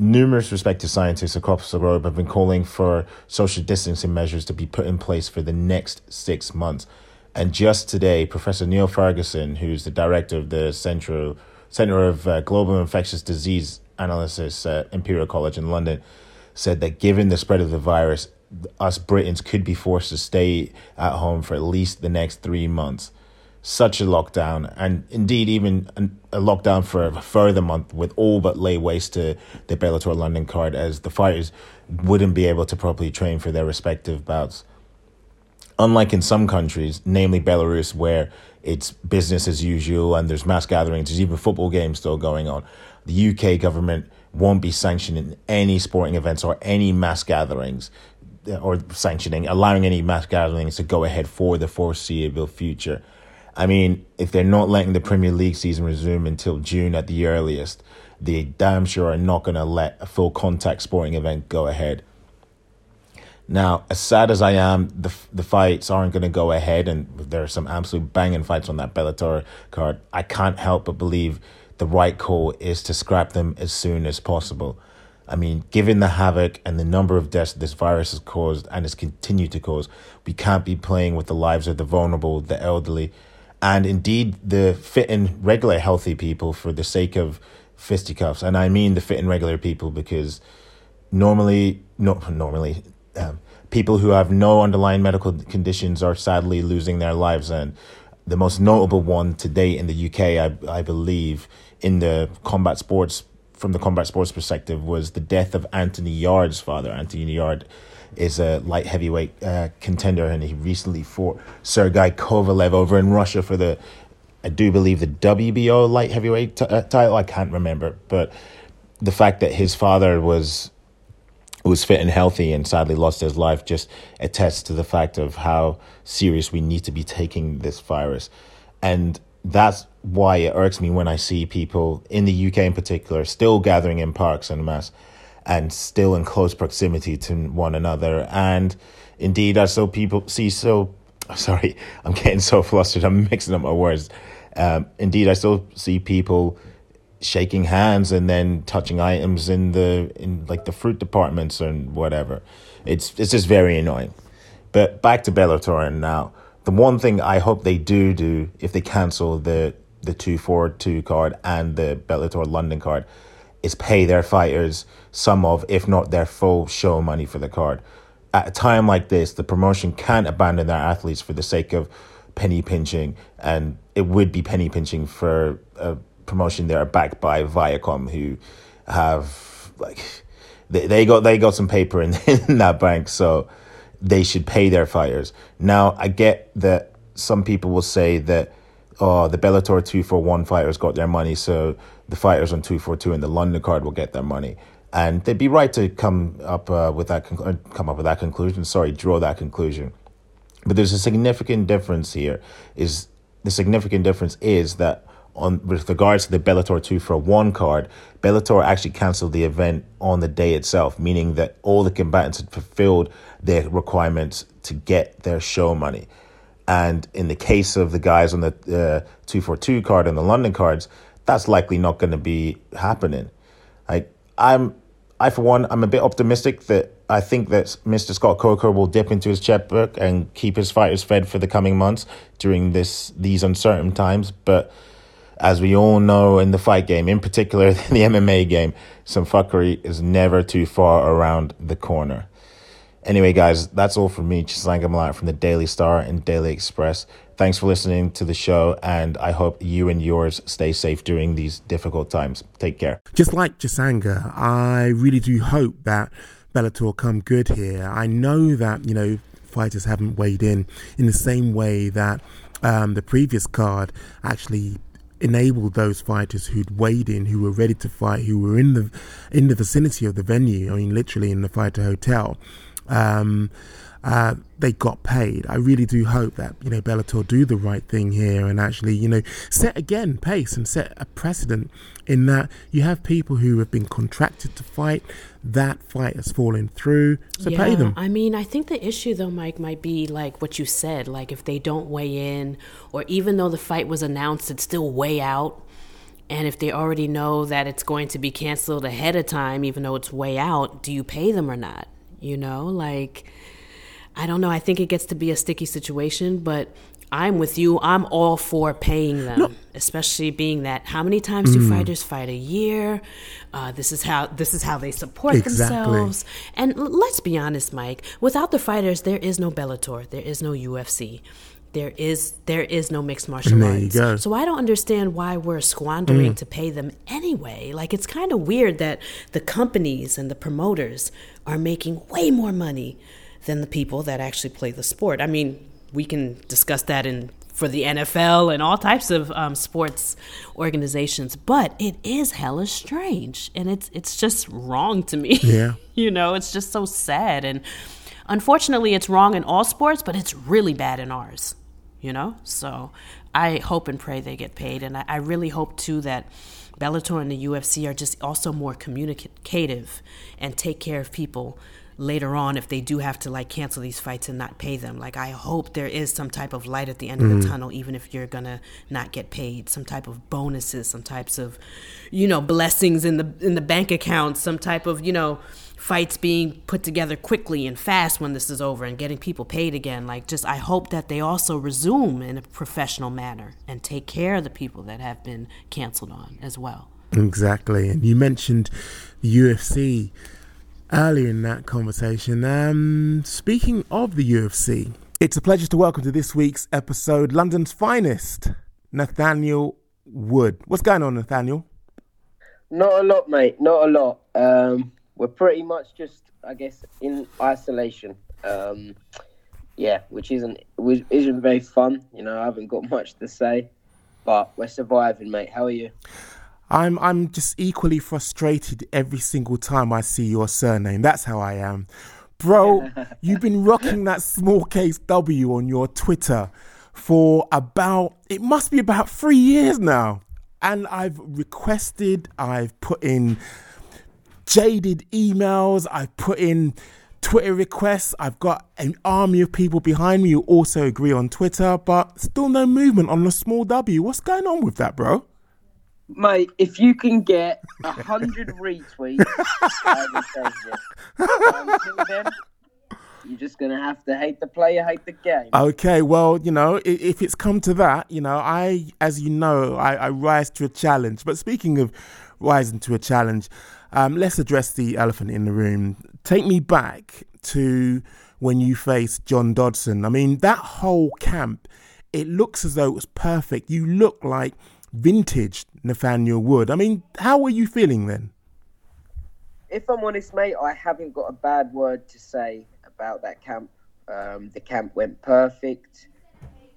Numerous respected scientists across the globe have been calling for social distancing measures to be put in place for the next six months. And just today, Professor Neil Ferguson, who's the director of the Central Center of uh, Global Infectious Disease Analysis at Imperial College in London, said that given the spread of the virus, us Britons could be forced to stay at home for at least the next three months. Such a lockdown, and indeed even a lockdown for a further month, would all but lay waste to the Bellator London card, as the fighters wouldn't be able to properly train for their respective bouts. Unlike in some countries, namely Belarus, where it's business as usual and there's mass gatherings, there's even football games still going on, the UK government won't be sanctioning any sporting events or any mass gatherings or sanctioning, allowing any mass gatherings to go ahead for the foreseeable future. I mean, if they're not letting the Premier League season resume until June at the earliest, they damn sure are not going to let a full contact sporting event go ahead. Now, as sad as I am, the the fights aren't going to go ahead, and there are some absolute banging fights on that Bellator card. I can't help but believe the right call is to scrap them as soon as possible. I mean, given the havoc and the number of deaths this virus has caused and has continued to cause, we can't be playing with the lives of the vulnerable, the elderly, and indeed the fit and regular healthy people for the sake of fisticuffs. And I mean the fit and regular people because normally, no, normally, um, people who have no underlying medical conditions are sadly losing their lives. And the most notable one today in the UK, I, I believe, in the combat sports, from the combat sports perspective, was the death of Anthony Yarde's father. Anthony Yarde is a light heavyweight uh, contender, and he recently fought Sergei Kovalev over in Russia for the, I do believe, the WBO light heavyweight t- uh, title. I can't remember, but the fact that his father was was fit and healthy and sadly lost his life just attests to the fact of how serious we need to be taking this virus. And that's why it irks me when I see people in the UK in particular still gathering in parks en masse and still in close proximity to one another. And indeed, I still people see so sorry, I'm getting so flustered, I'm mixing up my words. Um, indeed, I still see people shaking hands and then touching items in the in like the fruit departments and whatever. It's it's just very annoying. But back to Bellator and now the one thing I hope they do do if they cancel the the two four two card and the Bellator London card is pay their fighters some of if not their full show money for the card. At a time like this, the promotion can't abandon their athletes for the sake of penny pinching, and it would be penny pinching for a promotion that are backed by Viacom, who have like they, they got they got some paper in, in that bank, so they should pay their fighters. Now I get that some people will say that oh the Bellator two four one fighters got their money, so the fighters on two four two and the London card will get their money. And they'd be right to come up uh, with that con- come up with that conclusion. Sorry, draw that conclusion. But there's a significant difference here. Is the significant difference is that on with regards to the Bellator 2 for one card, Bellator actually cancelled the event on the day itself, meaning that all the combatants had fulfilled their requirements to get their show money. And in the case of the guys on the uh, 242 card and the London cards, that's likely not going to be happening. Like I'm I for one I'm a bit optimistic that I think that Mr. Scott Coker will dip into his checkbook and keep his fighters fed for the coming months during this these uncertain times, but as we all know in the fight game, in particular the MMA game, some fuckery is never too far around the corner. Anyway, guys, that's all from me, Chisanga Malata from the Daily Star and Daily Express. Thanks for listening to the show, and I hope you and yours stay safe during these difficult times. Take care. Just like Chisanga, I really do hope that Bellator come good here. I know that, you know, fighters haven't weighed in in the same way that um, the previous card actually enabled those fighters who'd weighed in, who were ready to fight, who were in the in the vicinity of the venue. I mean, literally in the fighter hotel. Um, uh, they got paid. I really do hope that you know Bellator do the right thing here and actually you know set again pace and set a precedent in that you have people who have been contracted to fight. That fight has fallen through, so yeah, pay them. I mean, I think the issue though, Mike, might be like what you said. Like if they don't weigh in, or even though the fight was announced, it's still way out. And if they already know that it's going to be canceled ahead of time, even though it's way out, do you pay them or not? You know, like I don't know. I think it gets to be a sticky situation, but I'm with you. I'm all for paying them, no. especially being that how many times do mm. fighters fight a year? Uh, this is how this is how they support exactly. themselves. And l- let's be honest, Mike. Without the fighters, there is no Bellator. There is no UFC. There is there is no mixed martial arts. So I don't understand why we're squandering mm. to pay them anyway. Like it's kind of weird that the companies and the promoters are making way more money than the people that actually play the sport. I mean, we can discuss that in for the NFL and all types of um, sports organizations, but it is hella strange, and it's it's just wrong to me. Yeah, you know, it's just so sad, and unfortunately, it's wrong in all sports, but it's really bad in ours. You know, so I hope and pray they get paid, and I, I really hope too that. Bellator and the UFC are just also more communicative and take care of people later on if they do have to like cancel these fights and not pay them. Like I hope there is some type of light at the end of the mm-hmm. tunnel, even if you're gonna not get paid. Some type of bonuses, some types of, you know, blessings in the in the bank account, some type of you know fights being put together quickly and fast when this is over and getting people paid again. Like, just I hope that they also resume in a professional manner and take care of the people that have been canceled on as well. Exactly. And you mentioned the UFC earlier in that conversation. Um, speaking of the UFC, it's a pleasure to welcome to this week's episode London's finest, Nathaniel Wood. What's going on, Nathaniel? Not a lot, mate. Not a lot. Um, we're pretty much just, I guess, in isolation. Um, yeah, which isn't which isn't very fun. You know, I haven't got much to say, but we're surviving, mate. How are you? I'm I'm just equally frustrated every single time I see your surname. That's how I am. Bro, you've been rocking that small case W on your Twitter for about it must be about 3 years now. And I've requested, I've put in jaded emails, I've put in Twitter requests. I've got an army of people behind me who also agree on Twitter, but still no movement on the small W. What's going on with that, bro? Mate, if you can get a hundred retweets, I will take. Until then, you're just gonna have to hate the player, hate the game. Okay, well, you know, if, if it's come to that, you know, I, as you know, I, I rise to a challenge. But speaking of rising to a challenge, um, let's address the elephant in the room. Take me back to when you faced John Dodson. I mean, that whole camp, it looks as though it was perfect. You look like vintage Nathaniel Wood. I mean, how were you feeling then? If I'm honest, mate, I haven't got a bad word to say about that camp. Um, the camp went perfect.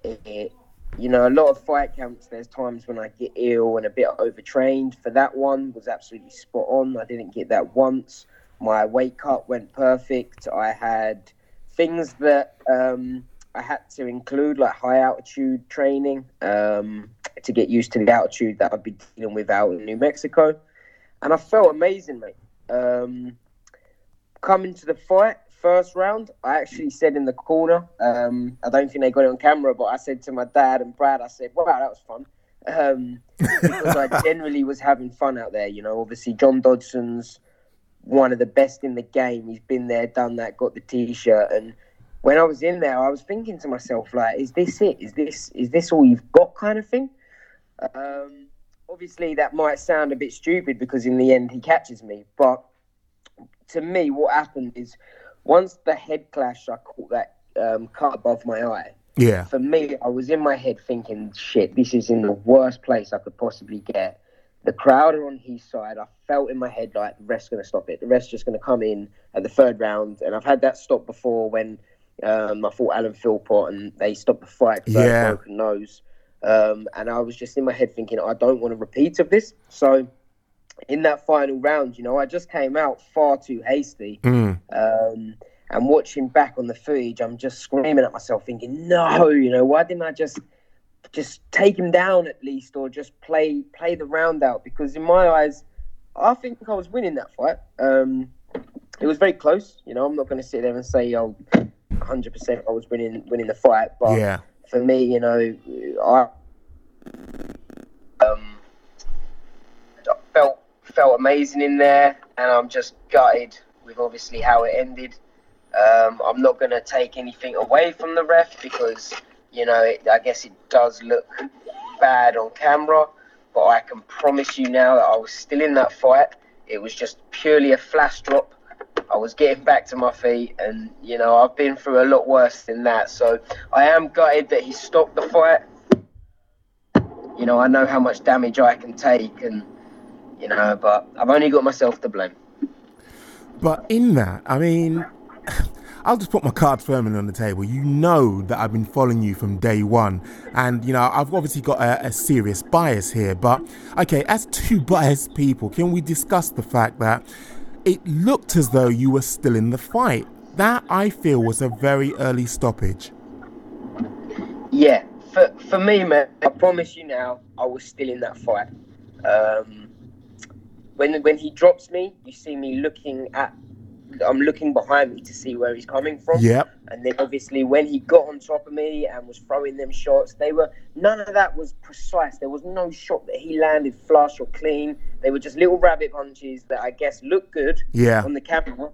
It, it, you know, a lot of fight camps, there's times when I get ill and a bit overtrained. For that one, was absolutely spot on. I didn't get that once. My weight cut went perfect. I had things that um, I had to include, like high altitude training, um, to get used to the altitude that I'd be dealing with out in New Mexico. And I felt amazing, mate. Um, coming to the fight, first round, I actually said in the corner, um, I don't think they got it on camera, but I said to my dad and Brad, I said, wow, that was fun. Um, because I generally was having fun out there. You know, obviously, John Dodson's one of the best in the game. He's been there, done that, got the t shirt. And when I was in there, I was thinking to myself, like, is this it? Is this is this all you've got kind of thing? Um, obviously, that might sound a bit stupid because in the end, he catches me. But to me, what happened is once the head clash, I caught that um, cut above my eye. Yeah. For me, I was in my head thinking, shit, this is in the worst place I could possibly get. The crowd are on his side. I felt in my head like the ref's going to stop it. The ref's just going to come in at the third round. And I've had that stop before when um, I fought Alan Philpott and they stopped the fight because I Yeah. had a broken nose. Um, and I was just in my head thinking, I don't want a repeat of this. So in that final round, you know, I just came out far too hasty. Mm. Um, and watching back on the footage, I'm just screaming at myself, thinking, "No, you know, why didn't I just just take him down at least, or just play play the round out?" Because in my eyes, I think I was winning that fight. Um, it was very close. You know, I'm not going to sit there and say, "Oh, 100 percent I was winning winning the fight," but Yeah. for me, you know, I um, I felt amazing in there, and I'm just gutted with obviously how it ended. Um, I'm not going to take anything away from the ref because you know it, I guess it does look bad on camera, but I can promise you now that I was still in that fight. It was just purely a flash drop. I was getting back to my feet, and you know I've been through a lot worse than that. So I am gutted that he stopped the fight. You know I know how much damage I can take, and you know, but I've only got myself to blame. But in that, I mean, I'll just put my cards firmly on the table. You know that I've been following you from day one. And, you know, I've obviously got a, a serious bias here. But, okay, as two biased people, can we discuss the fact that it looked as though you were still in the fight? That, I feel, was a very early stoppage. Yeah, for for me, man, I promise you now, I was still in that fight. Um, when when he drops me, you see me looking at I'm looking behind me to see where he's coming from. Yep. And then obviously when he got on top of me and was throwing them shots, they were none of that was precise. There was no shot that he landed flush or clean. They were just little rabbit punches that I guess looked good Yeah. on the camera.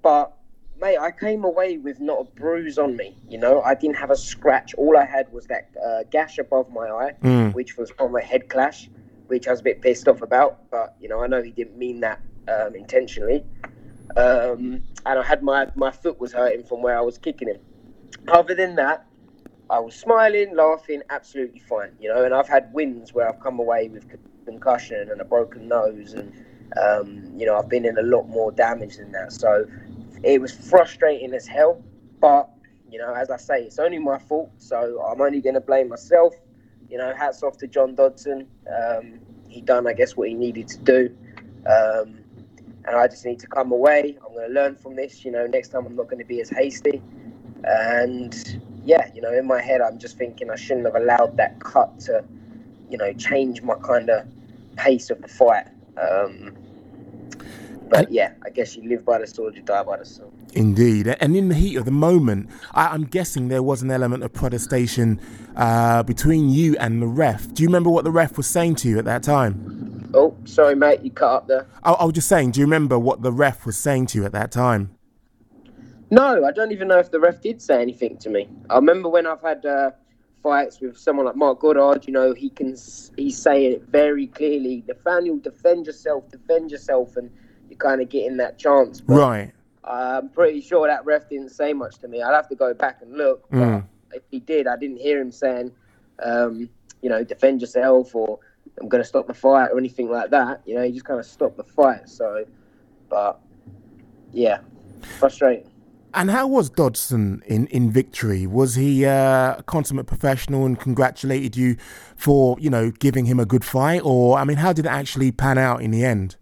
But mate, I came away with not a bruise on me. You know, I didn't have a scratch. All I had was that uh, gash above my eye, Mm. which was from a head clash, which I was a bit pissed off about. But you know, I know he didn't mean that um, intentionally. Um, and I had my my foot was hurting from where I was kicking him. Other than that, I was smiling, laughing, absolutely fine. You know, and I've had wins where I've come away with concussion and a broken nose, and um, you know, I've been in a lot more damage than that. So it was frustrating as hell. But you know, as I say, it's only my fault, so I'm only going to blame myself. You know, hats off to John Dodson. Um, he done, I guess, what he needed to do. Um, and I just need to come away. I'm going to learn from this. You know, next time I'm not going to be as hasty. And yeah, you know, in my head, I'm just thinking I shouldn't have allowed that cut to, you know, change my kind of pace of the fight. Um, but yeah, I guess you live by the sword, you die by the sword. Indeed. And in the heat of the moment, I, I'm guessing there was an element of protestation uh, between you and the ref. Do you remember what the ref was saying to you at that time? Oh, sorry, mate, you cut up there. I, I was just saying, do you remember what the ref was saying to you at that time? No, I don't even know if the ref did say anything to me. I remember when I've had uh, fights with someone like Marc Goddard, you know, he can he's saying it very clearly. Nathaniel, defend yourself, defend yourself, and you're kind of getting that chance. But Right. I'm pretty sure that ref didn't say much to me. I'd have to go back and look. But Mm. if he did, I didn't hear him saying, um, you know, defend yourself or I'm going to stop the fight or anything like that. You know, he just kind of stopped the fight. So, but yeah, frustrating. And how was Dodson in, in victory? Was he uh, a consummate professional and congratulated you for, you know, giving him a good fight? Or, I mean, how did it actually pan out in the end?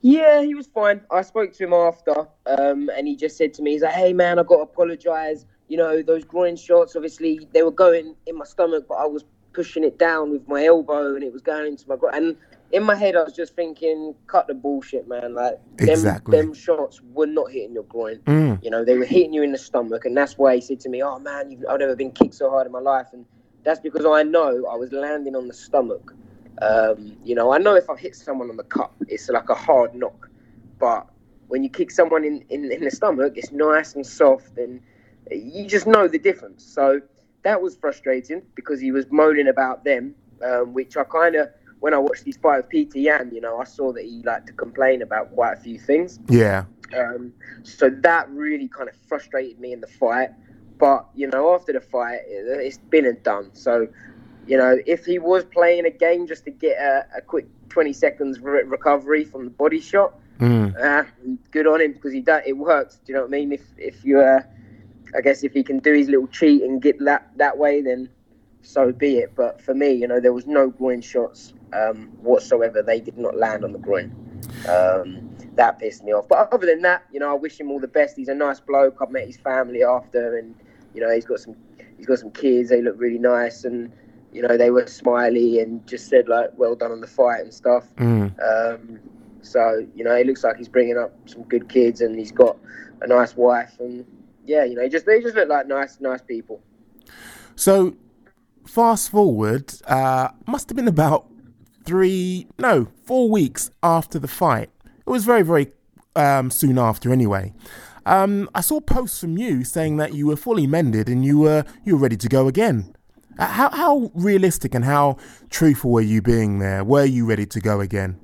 Yeah, he was fine. I spoke to him after, um, and he just said to me, "He's like, hey man, I got to apologise. You know, those groin shots, obviously, they were going in my stomach, but I was pushing it down with my elbow, and it was going into my groin. And in my head, I was just thinking, cut the bullshit, man. Like, them, Exactly. them shots were not hitting your groin. Mm. You know, they were hitting you in the stomach, and that's why he said to me, "Oh man, you've, I've never been kicked so hard in my life," and that's because I know I was landing on the stomach. Um, you know, I know if I hit someone on the cup, it's like a hard knock, but when you kick someone in, in, in the stomach, it's nice and soft, and you just know the difference. So that was frustrating because he was moaning about them, um, which I kind of, when I watched his fight with Petr Yan, you know, I saw that he liked to complain about quite a few things. Yeah. Um, so that really kind of frustrated me in the fight. But you know, after the fight, it- it's been and done. So, you know, if he was playing a game just to get a, a quick 20 seconds re- recovery from the body shot, Mm. uh, good on him because he done, it works. Do you know what I mean? If if you, uh, I guess if he can do his little cheat and get that that way, then so be it. But for me, you know, there was no groin shots um, whatsoever. They did not land on the groin. Um, that pissed me off. But other than that, you know, I wish him all the best. He's a nice bloke. I've met his family after, and you know, he's got some he's got some kids. They look really nice, and you know, they were smiley and just said like, "Well done on the fight" and stuff. Mm. Um, so you know, it looks like he's bringing up some good kids, and he's got a nice wife, and yeah, you know, he just they just look like nice, nice people. So, fast forward, uh, must have been about three, no, four weeks after the fight. It was very, very um, soon after, anyway. Um, I saw posts from you saying that you were fully mended and you were you were ready to go again. Uh, How how realistic and how truthful were you being there? Were you ready to go again?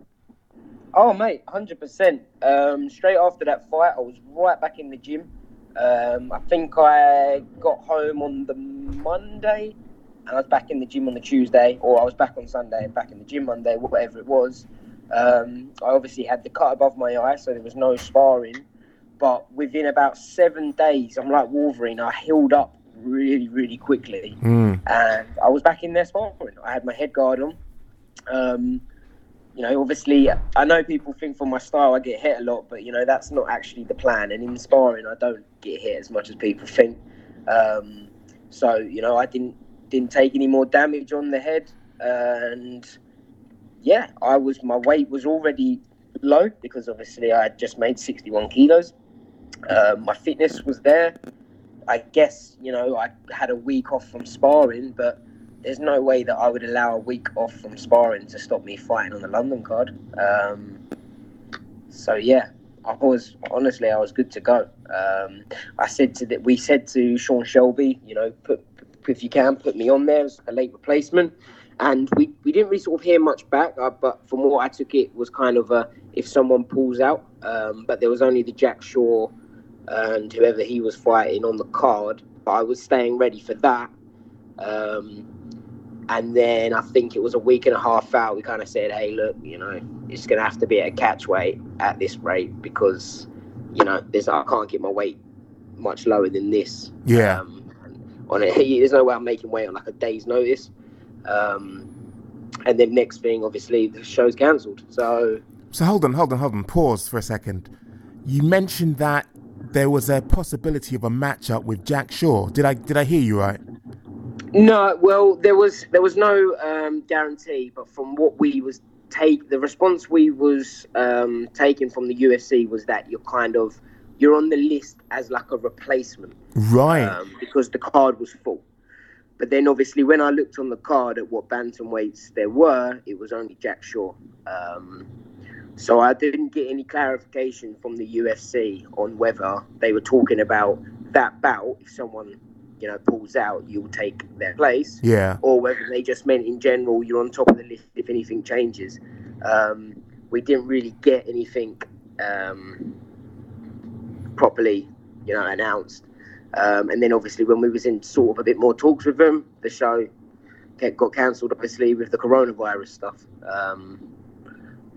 Oh, mate, hundred percent. Um, straight after that fight, I was right back in the gym. Um, I think I got home on the Monday, and I was back in the gym on the Tuesday, or I was back on Sunday and back in the gym Monday, whatever it was. Um, I obviously had the cut above my eye, so there was no sparring. But within about seven days, I'm like Wolverine. I healed up really, really quickly, Mm. and I was back in there sparring. I had my head guard on. Um, you know, obviously, I know people think for my style I get hit a lot, but you know that's not actually the plan. And in sparring, I don't get hit as much as people think. Um, so you know, I didn't didn't take any more damage on the head, and yeah, I was my weight was already low because obviously I had just made 61 kilos. Um, my fitness was there. I guess you know I had a week off from sparring, but there's no way that I would allow a week off from sparring to stop me fighting on the London card. Um, so yeah, I was honestly I was good to go. Um, I said to that we said to Sean Shelby, you know, put if you can put me on there as a late replacement. And we, we didn't really sort of hear much back, uh, but from what I took it was kind of a if someone pulls out. Um, but there was only the Jack Shaw and whoever he was fighting on the card. But I was staying ready for that. Um, and then I think it was a week and a half out. We kind of said, "Hey, look, you know, it's going to have to be at a catch weight at this rate because, you know, there's I can't get my weight much lower than this. Yeah. Um, on it, there's no way I'm making weight on like a day's notice. Um, and then next thing, obviously, the show's cancelled. So So hold on, hold on, hold on. Pause for a second. You mentioned that there was a possibility of a matchup with Jack Shaw. Did I did I hear you right? No, well, there was there was no um, guarantee, but from what we was take the response we was um, taking from the UFC was that you're kind of you're on the list as like a replacement, Right. um, because the card was full. But then obviously when I looked on the card at what bantamweights there were, it was only Jack Shaw. Um, so I didn't get any clarification from the UFC on whether they were talking about that bout. If someone, you know, pulls out, you'll take their place. Yeah. Or whether they just meant in general you're on top of the list if anything changes. Um, we didn't really get anything um, properly, you know, announced. Um, and then obviously when we was in sort of a bit more talks with them, the show got cancelled obviously with the coronavirus stuff. Um,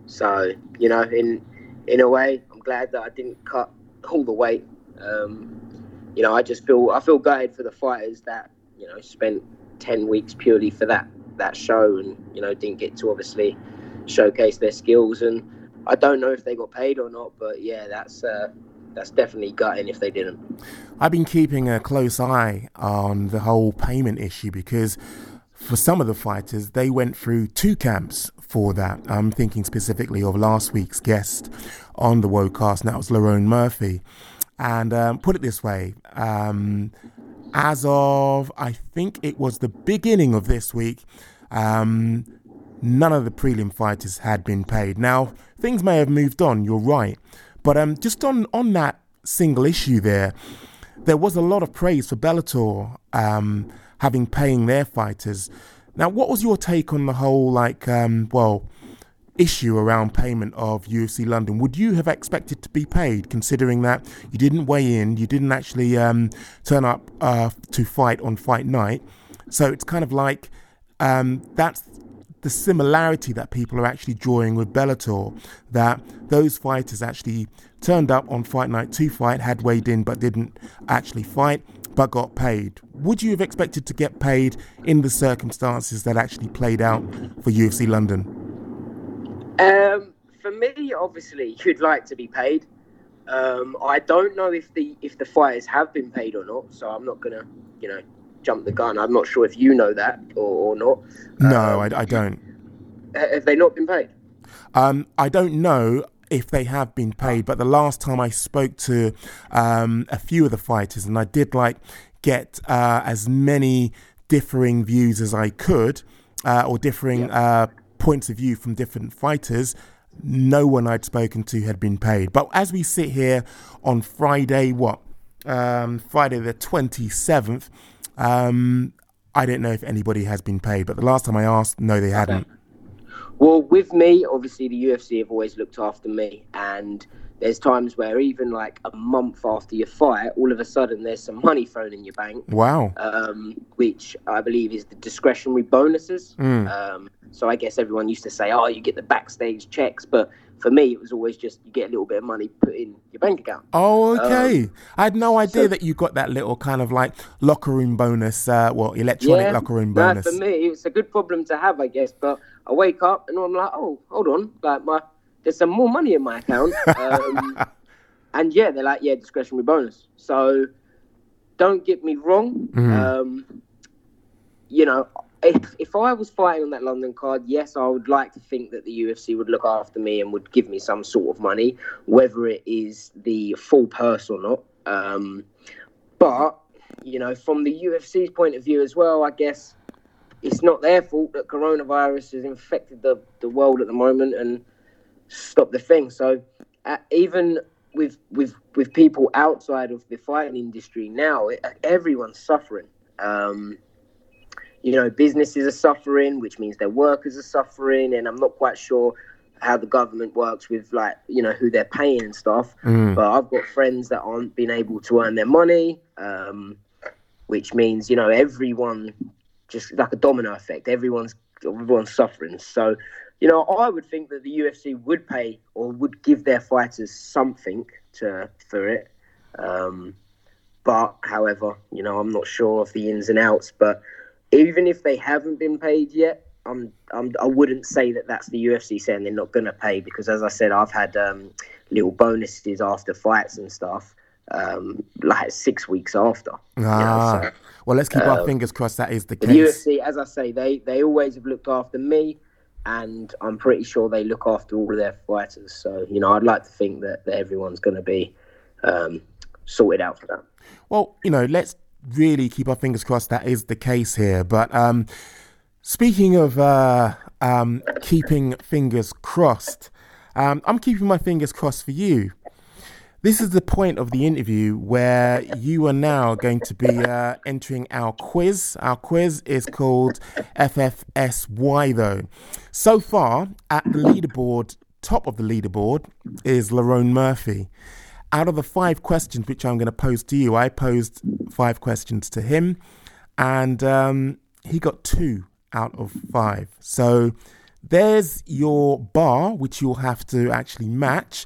so you know, in in a way, I'm glad that I didn't cut all the weight. Um, you know, I just feel I feel gutted for the fighters that you know spent ten weeks purely for that that show and you know didn't get to obviously showcase their skills. And I don't know if they got paid or not, but yeah, that's uh, that's definitely gutting if they didn't. I've been keeping a close eye on the whole payment issue because for some of the fighters, they went through two camps for that. I'm thinking specifically of last week's guest on the Wocast, and that was Lerone Murphy. And um, put it this way, um, as of I think it was the beginning of this week, um, none of the prelim fighters had been paid. Now things may have moved on. You're right, but um, just on on that single issue there, there was a lot of praise for Bellator um, having paying their fighters. Now, what was your take on the whole like um, well issue around payment of UFC London? Would you have expected to be paid, considering that you didn't weigh in, you didn't actually um, turn up uh, to fight on fight night? So it's kind of like um, that's the similarity that people are actually drawing with Bellator. That those fighters actually turned up on fight night to fight, had weighed in but didn't actually fight, but got paid. Would you have expected to get paid in the circumstances that actually played out for UFC London? Um, for me, obviously, you'd like to be paid. Um, I don't know if the if the fighters have been paid or not, so I'm not gonna, you know, jump the gun. I'm not sure if you know that or, or not. No, I, I don't. Have they not been paid? Um, I don't know if they have been paid, but the last time I spoke to um, a few of the fighters, and I did like get uh, as many differing views as I could, uh, or differing uh, points of view from different fighters. No one I'd spoken to had been paid. But as we sit here on Friday, what? Um, Friday the 27th, um, I don't know if anybody has been paid, but the last time I asked, no, they hadn't. Well, with me, obviously the UFC have always looked after me, and there's times where even like a month after your fight, all of a sudden there's some money thrown in your bank. Wow. Um, which I believe is the discretionary bonuses. Mm. Um, so I guess everyone used to say, "Oh, you get the backstage checks," but for me, it was always just you get a little bit of money put in your bank account. Oh, okay. Um, I had no idea so- that you got that little kind of like locker room bonus, uh, well, electronic locker room no, bonus. for me, it's a good problem to have, I guess. But I wake up and I'm like, oh, hold on, like my there's some more money in my account. Um, and yeah, they're like, yeah, discretionary bonus. So don't get me wrong. Mhm. Um, you know, if if I was fighting on that London card, yes, I would like to think that the UFC would look after me and would give me some sort of money, whether it is the full purse or not. Um, but you know, from the UFC's point of view as well, I guess it's not their fault that coronavirus has infected the, the world at the moment and stopped the thing. So uh, even with with with people outside of the fighting industry now, it, everyone's suffering. Um, you know, businesses are suffering, which means their workers are suffering, and I'm not quite sure how the government works with like you know who they're paying and stuff. Mm. But I've got friends that aren't being able to earn their money, um, which means you know everyone just like a domino effect. Everyone's everyone's suffering. So, you know, I would think that the UFC would pay or would give their fighters something to for it. Um, but, however, you know, I'm not sure of the ins and outs. But even if they haven't been paid yet, I'm, I'm I wouldn't say that that's the UFC saying they're not going to pay because, as I said, I've had um, little bonuses after fights and stuff. Um, like six weeks after. you know, Ah. so- well, let's keep our um, fingers crossed that is the the case. The UFC, as I say, they they always have looked after me, and I'm pretty sure they look after all of their fighters. So you know, I'd like to think that, that everyone's going to be um, sorted out for that. Well, you know, let's really keep our fingers crossed that is the case here. But um, speaking of uh, um, keeping fingers crossed, um, I'm keeping my fingers crossed for you. This is the point of the interview where you are now going to be uh, entering our quiz. Our quiz is called FFSY, though. So far, at the leaderboard, top of the leaderboard, is Lerone Murphy. Out of the five questions which I'm going to pose to you, I posed five questions to him, and um, he got two out of five. So there's your bar, which you'll have to actually match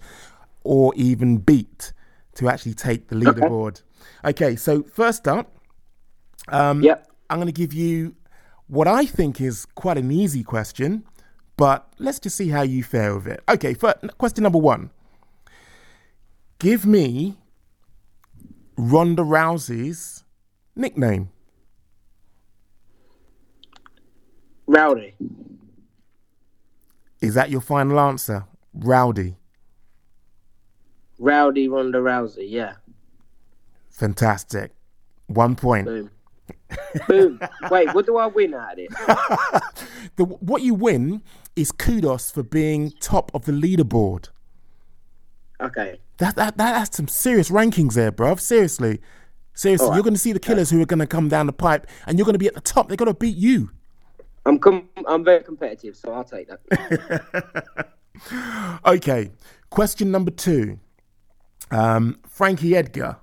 or even beat to actually take the leaderboard. Okay, so first up, um, I'm going to give you what I think is quite an easy question, but let's just see how you fare with it. Okay, first, question number one. Give me Ronda Rousey's nickname. Rowdy, Is that your final answer? Rowdy. Rowdy Ronda Rousey, yeah. Fantastic. One point. Boom. Boom. Wait, what do I win out of it? The, what you win is kudos for being top of the leaderboard. Okay. That, that, that that's some serious rankings there, bruv. Seriously. Seriously, right. you're going to see the killers who are going to come down the pipe and you're going to be at the top. They're going to beat you. I'm com- I'm very competitive, so I'll take that. Okay, question number two. Um, Frankie Edgar.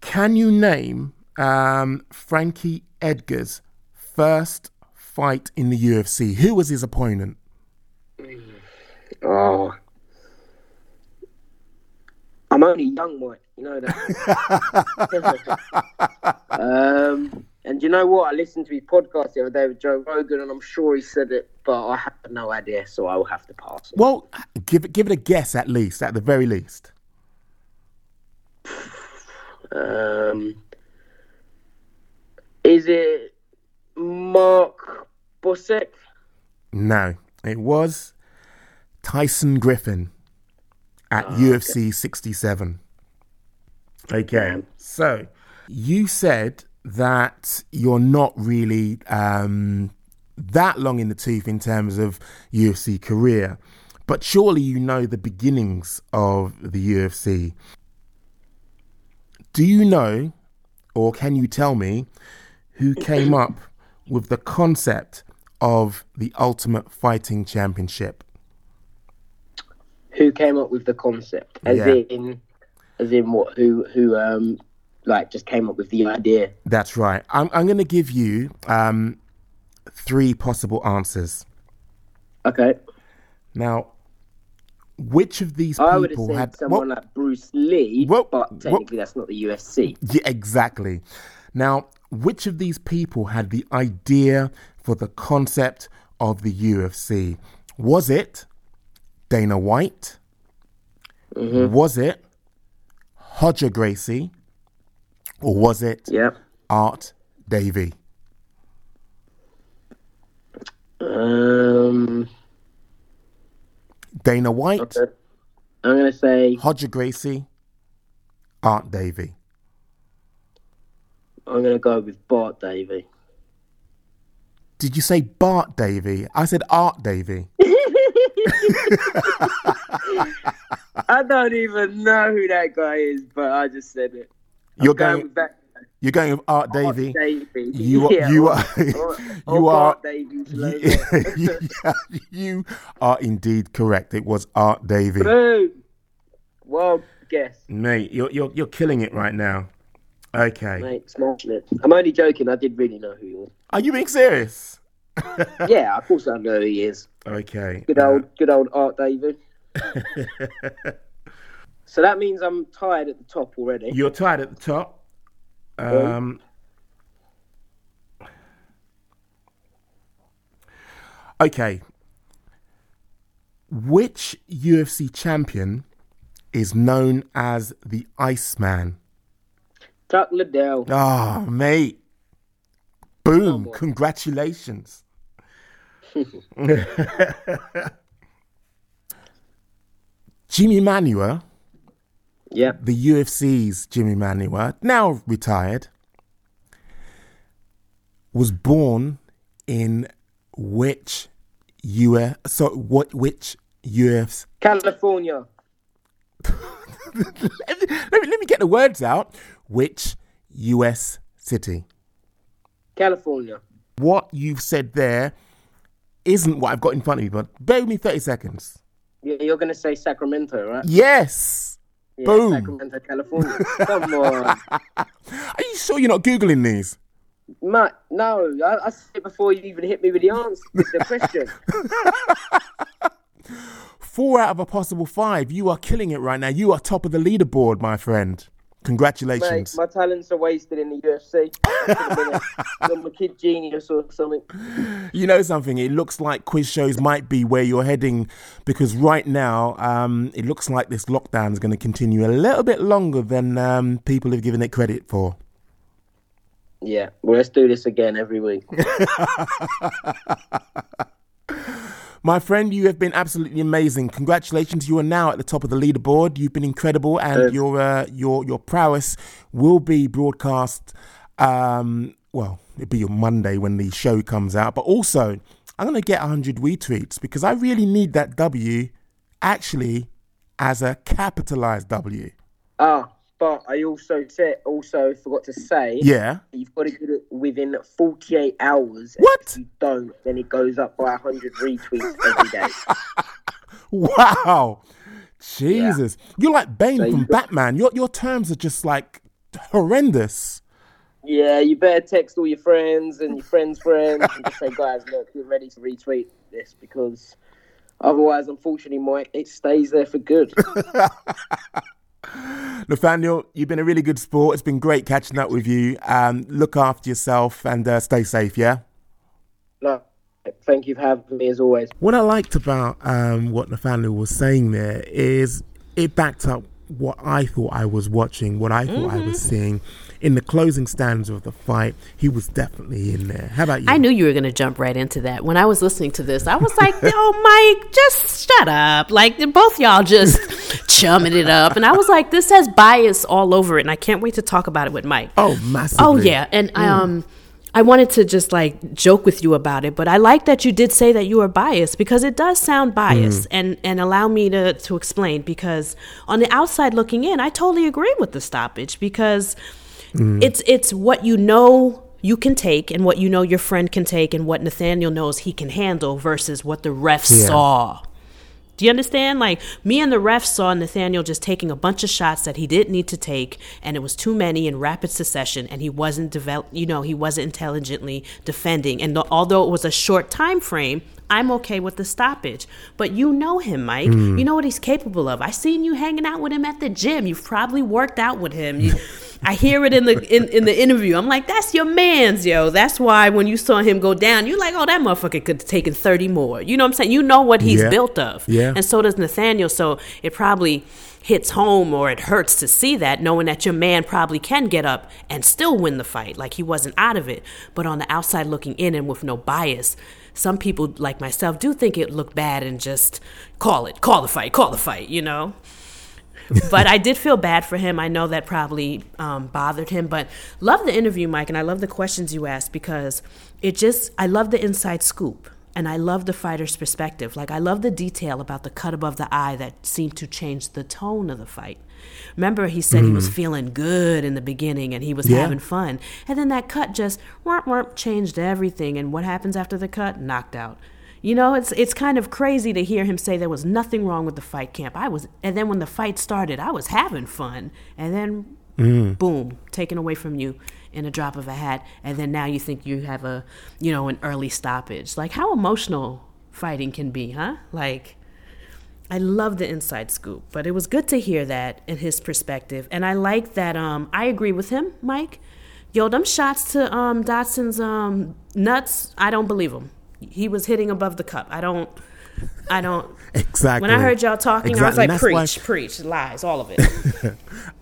Can you name um, Frankie Edgar's first fight in the UFC? Who was his opponent? Oh. I'm only young, Mike. You know that. um, and you know what? I listened to his podcast the other day with Joe Rogan, and I'm sure he said it, but I have no idea, so I will have to pass. Well, give it give it a guess at least, at the very least. Um, is it Mark Bocek? No, it was Tyson Griffin at Ah, UFC 67. Okay, so you said that you're not really um, that long in the tooth in terms of UFC career, but surely you know the beginnings of the UFC. Do you know, or can you tell me, who came up with the concept of the Ultimate Fighting Championship? Who came up with the concept? As Yeah. in, as in what? Who? Who? Um, like just came up with the idea? That's right. I'm, I'm going to give you um, three possible answers. Okay. Now, which of these I would have people said had someone Well, like Bruce Lee, Well, but technically that's not the UFC. Yeah, exactly. Now, which of these people had the idea for the concept of the UFC? Was it Dana White? Mm-hmm. Was it Hodger Gracie? Or was it Yep. Art Davie? Um, Dana White, okay. I'm gonna say Hodger Gracie, Art Davie. I'm gonna go with Bart Davey. Did you say Bart Davey? I said Art Davie. I don't even know who that guy is, but I just said it. I'm You're going going. with that You're going with Art Bart Davey. Davey. You are. Yeah, You are. or- or You are. Davies You, logo. you- you are indeed correct. It was Art Davie. Boom. Well, guess, Mate, you're you're you're killing it right now. Okay. mate, smashing it. I'm only joking. I did really know who you was. Are you being serious? yeah, of course I know who he is. Okay. Good old, good old Art David. so that means I'm tired at the top already. You're tired at the top. Um, okay. Which UFC champion is known as the Iceman? Chuck Liddell. Oh, mate. Boom. Oh, congratulations. Jimi Manuwa, Yeah. the UFC's Jimi Manuwa, now retired, was born in which US so what which UFC California. let me let me get the words out. Which US city? California. What you've said there isn't what I've got in front of me, but bear with me 30 seconds. Yeah, you're gonna say Sacramento, right? Yes. Yeah, Boom. Sacramento, California. Come on, Are you sure you're not Googling these? Matt. No, I, I said it before you even hit me with the answer, with the question. Four out of a possible five. You are killing it right now. You are top of the leaderboard, my friend. Mate, Congratulations. my talents are wasted in the UFC. I could have been a, kid genius or something. You know something? It looks like quiz shows might be where you're heading because right now um, it looks like this lockdown is going to continue a little bit longer than um, people have given it credit for. Yeah, well, let's do this again every week. My friend, you have been absolutely amazing. Congratulations! You are now at the top of the leaderboard. You've been incredible, and your uh, your your prowess will be broadcast. Um, well, it'll be on Monday when the show comes out. But also, I'm going to get 100 retweets because I really need that W, actually, as a capitalized W. Ah, but I also said, also forgot to say, Yeah. you've got to get it within 48 hours. What? If you don't, then it goes up by 100 retweets every day. Wow. Jesus. You're like Bane So from Batman. Your your terms are just like horrendous. Yeah, you better text all your friends and your friends' friends and just say, guys, look, get ready to retweet this because otherwise, unfortunately, Mike, it stays there for good. Nathaniel, you've been a really good sport. It's been great catching up with you. Um, look after yourself and uh, stay safe, yeah? no, thank you for having me as always. What I liked about um, what Nathaniel was saying there is it backed up what I thought I was watching, what I thought I was seeing. In the closing stanza of the fight, he was definitely in there. How about you? I knew you were going to jump right into that. When I was listening to this, I was like, "Oh, Mike, just shut up!" Like both y'all just chumming it up, and I was like, "This has bias all over it," and I can't wait to talk about it with Mike. Oh, massively. Oh yeah, and I, um, I wanted to just like joke with you about it, but I like that you did say that you were biased because it does sound biased, and and allow me to to explain because on the outside looking in, I totally agree with the stoppage because Mm. it's it's what you know you can take and what you know your friend can take and what Nathaniel knows he can handle versus what the refs Yeah. saw. Do you understand? Like me and the ref saw Nathaniel just taking a bunch of shots that he didn't need to take, and it was too many in rapid succession, and he wasn't develop. You know, he wasn't intelligently defending. And although it was a short time frame, I'm okay with the stoppage. But you know him, Mike. Mm. You know what he's capable of. I seen you hanging out with him at the gym. You've probably worked out with him. You, I hear it in the in, in the interview. I'm like, that's your man's, yo. That's why when you saw him go down, you're like, oh, that motherfucker could have taken 30 more. You know what I'm saying? You know what he's Yeah. built of. Yeah. And so does Nathaniel. So it probably hits home or it hurts to see that, knowing that your man probably can get up and still win the fight. Like he wasn't out of it. But on the outside looking in and with no bias, some people like myself do think it looked bad and just call it, call the fight, call the fight, you know. but I did feel bad for him. I know that probably um, bothered him, but love the interview, Mike, and I love the questions you asked because it just I love the inside scoop and I love the fighter's perspective. Like I love the detail about the cut above the eye that seemed to change the tone of the fight. Remember, he said mm. he was Mm-hmm. feeling good in the beginning and he was Yeah. having fun, and then that cut just whomp, whomp, changed everything. And what happens after the cut? Knocked out. You know, it's it's kind of crazy to hear him say there was nothing wrong with the fight camp. I was, and then when the fight started, I was having fun, and then Mm. boom, taken away from you in a drop of a hat, and then now you think you have a, you know, an early stoppage. Like how emotional fighting can be, huh? Like, I love the inside scoop, but it was good to hear that in his perspective, and I like that. Um, I agree with him, Mike. Yo, them shots to um Dodson's um nuts, I don't believe him. He was hitting above the cup. I don't. I don't. Exactly. When I heard y'all talking, I was like, preach, why- preach, lies, all of it.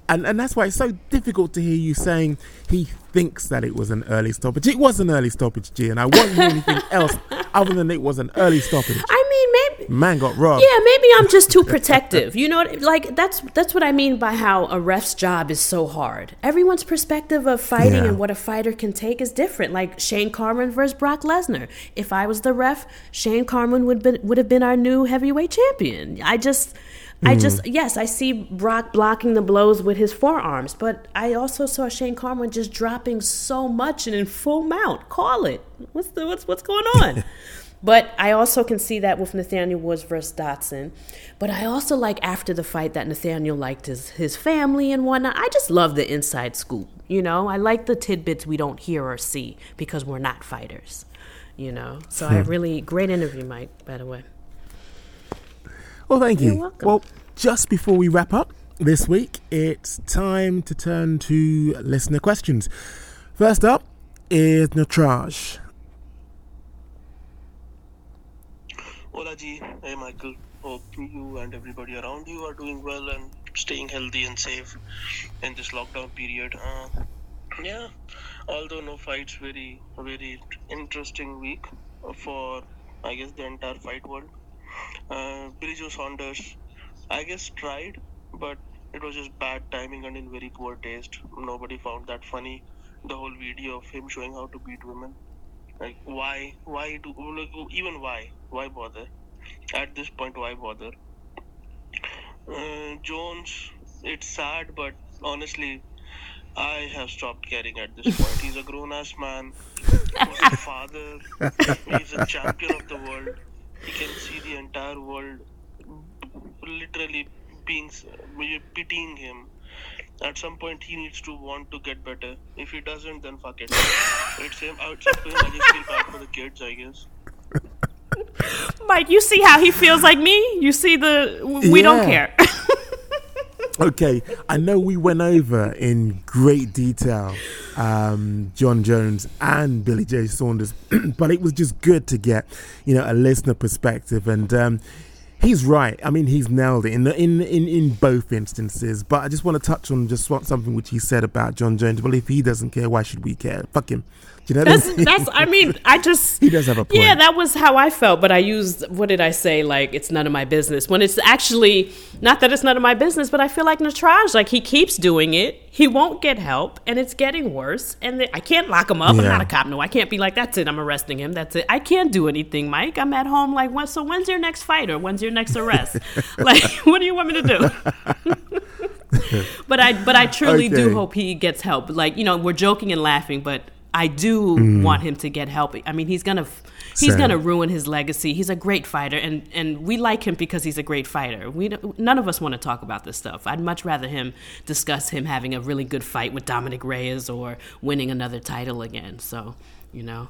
and and that's why it's so difficult to hear you saying he thinks that it was an early stoppage. It was an early stoppage, G, and I won't hear anything else other than it was an early stoppage. I mean, maybe Man got robbed. Yeah, maybe I'm just too protective. You know, like that's that's what I mean by how a ref's job is so hard. Everyone's perspective of fighting Yeah. and what a fighter can take is different. Like Shane Carwin versus Brock Lesnar. If I was the ref, Shane Carwin would been, would have been our new heavyweight champion. I just. I Mm. just yes, I see Brock blocking the blows with his forearms, but I also saw Shane Carwin just dropping so much and in full mount. Call it. What's the what's what's going on? But I also can see that with Nathaniel Woods versus Dodson. But I also like after the fight that Nathaniel liked his, his family and whatnot. I just love the inside scoop. You know, I like the tidbits we don't hear or see because we're not fighters. You know, so I Hmm. really great interview, Mike. By the way, Well, thank you. You're welcome. Well, just before we wrap up this week, it's time to turn to listener questions. First up is Natraj. Hola G, hey Michael. Hope you and everybody around you are doing well and staying healthy and safe in this lockdown period. Uh, yeah, although no fights, very very interesting week for I guess the entire fight world. Uh, Billy Joe Saunders, I guess tried, but it was just bad timing and in very poor taste. Nobody found that funny. The whole video of him showing how to beat women. Like why? Why do like even why? Why bother? At this point, why bother? Uh, Jones, it's sad, but honestly, I have stopped caring at this point. He's a grown ass man. He's a father. He's a champion of the world. He can see the entire world literally being uh, pitying him. At some point, he needs to want to get better. If he doesn't, then fuck it. It's him. It's up to him. I just feel bad for the kids, I guess. Mike, you see how he feels like me. You see the we don't care. Okay, I know we went over in great detail um, Jon Jones and Billy Joe Saunders, but it was just good to get you know a listener perspective, and um, he's right. I mean, he's nailed it in the, in in in both instances. But I just want to touch on just what, something which he said about Jon Jones. Well, if he doesn't care, why should we care? Fuck him. You know what I That's mean? that's. I mean, I just. He does have a point. Yeah, that was how I felt. But I used what did I say? Like it's none of my business. When it's actually not that it's none of my business, but I feel like Natraj. Like he keeps doing it. He won't get help, and it's getting worse. And the, I can't lock him up. I'm not a cop. No, I can't be like that's it. I'm arresting him. That's it. I can't do anything, Mike. I'm at home. Like when, so when's your next fight or when's your next arrest? like what do you want me to do? but I but I truly do hope he gets help. Like you know, we're joking and laughing, but I do Mm. want him to get help. I mean, he's gonna he's Same. gonna ruin his legacy. He's a great fighter, and and we like him because he's a great fighter. We none of us want to talk about this stuff. I'd much rather him discuss him having a really good fight with Dominick Reyes or winning another title again. So you know.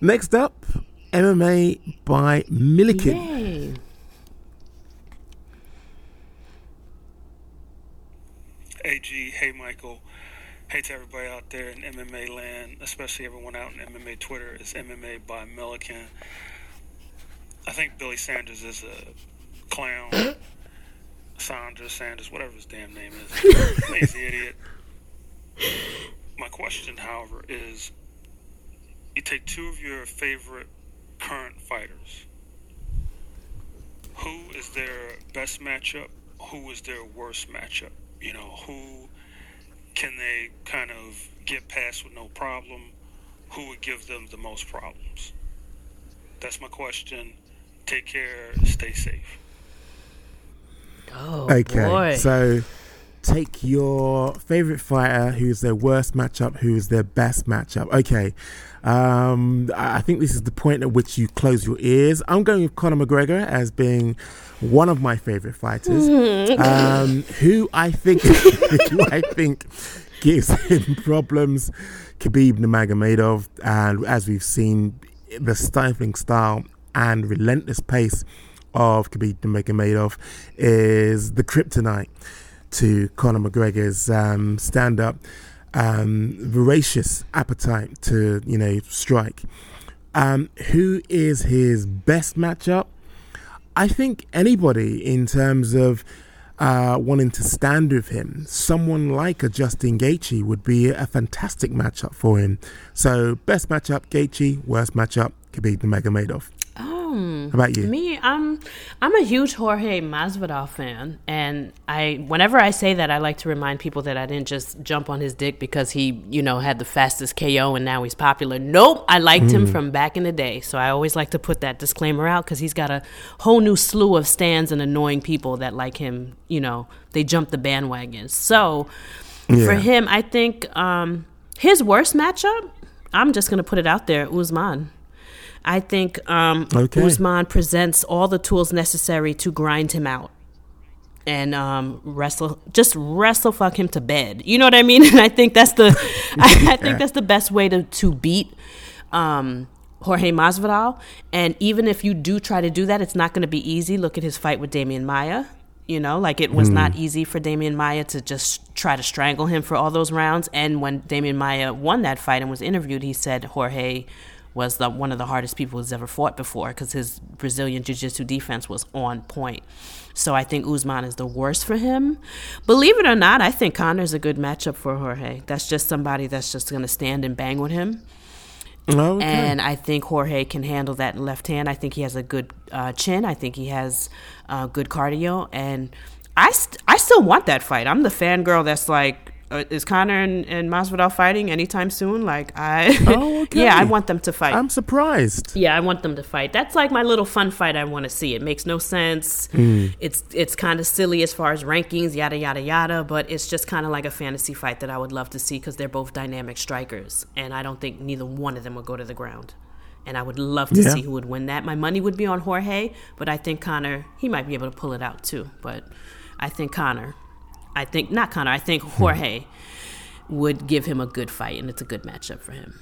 Next up, MMA by Milliken. Yay. Hey G, hey Michael. Hey to everybody out there in MMA land, especially everyone out in MMA Twitter. It's MMA by Milliken. I think Billy Sanders is a clown. Sanders, Sanders, whatever his damn name is. Lazy idiot. My question, however, is you take two of your favorite current fighters. Who is their best matchup? Who is their worst matchup? You know, who can they kind of get past with no problem? Who would give them the most problems? That's my question. Take care. Stay safe. Oh, okay, boy. so take your favorite fighter, who's their worst matchup, who's their best matchup. Okay, um, I think this is the point at which you close your ears. I'm going with Conor McGregor as being one of my favorite fighters, um, who I think, who I think gives him problems. Khabib Nurmagomedov, and as we've seen, the stifling style and relentless pace of Khabib Nurmagomedov is the kryptonite to Conor McGregor's um, stand-up, um, voracious appetite to you know strike. Um, who is his best matchup? I think anybody in terms of uh, wanting to stand with him, someone like a Justin Gaethje would be a fantastic matchup for him. So best matchup Gaethje, worst matchup Khabib Nurmagomedov. Um, How about you? Me, I'm I'm a huge Jorge Masvidal fan, and I whenever I say that, I like to remind people that I didn't just jump on his dick because he, you know, had the fastest KO and now he's popular. Nope, I liked him Mm. from back in the day. So I always like to put that disclaimer out because he's got a whole new slew of stands and annoying people that like him. You know, they jump the bandwagon. So for him, I think um, his worst matchup. I'm just gonna put it out there, Usman. I think um, Okay. Usman presents all the tools necessary to grind him out and um, wrestle, just wrestle fuck him to bed. You know what I mean? And I think that's the, I, I think that's the best way to to beat um, Jorge Masvidal. And even if you do try to do that, it's not going to be easy. Look at his fight with Demian Maia. You know, like it was Hmm. not easy for Demian Maia to just try to strangle him for all those rounds. And when Demian Maia won that fight and was interviewed, he said Jorge was the one of the hardest people he's ever fought before because his Brazilian jiu-jitsu defense was on point. So I think Usman is the worst for him. Believe it or not, I think Conor's a good matchup for Jorge. That's just somebody that's just going to stand and bang with him. Okay. And I think Jorge can handle that left hand. I think he has a good uh, chin. I think he has uh, good cardio. And I, st- I still want that fight. I'm the fangirl that's like, is Conor and, and Masvidal fighting anytime soon? Like, I. Oh, okay. yeah, I want them to fight. I'm surprised. Yeah, I want them to fight. That's like my little fun fight I want to see. It makes no sense. Mm. It's it's kind of silly as far as rankings, yada yada yada, but it's just kind of like a fantasy fight that I would love to see because they're both dynamic strikers, and I don't think neither one of them would go to the ground. And I would love to Yeah. see who would win that. My money would be on Jorge, but I think Conor he might be able to pull it out too. But I think Conor, I think not Conor, I think Jorge would give him a good fight, and it's a good matchup for him.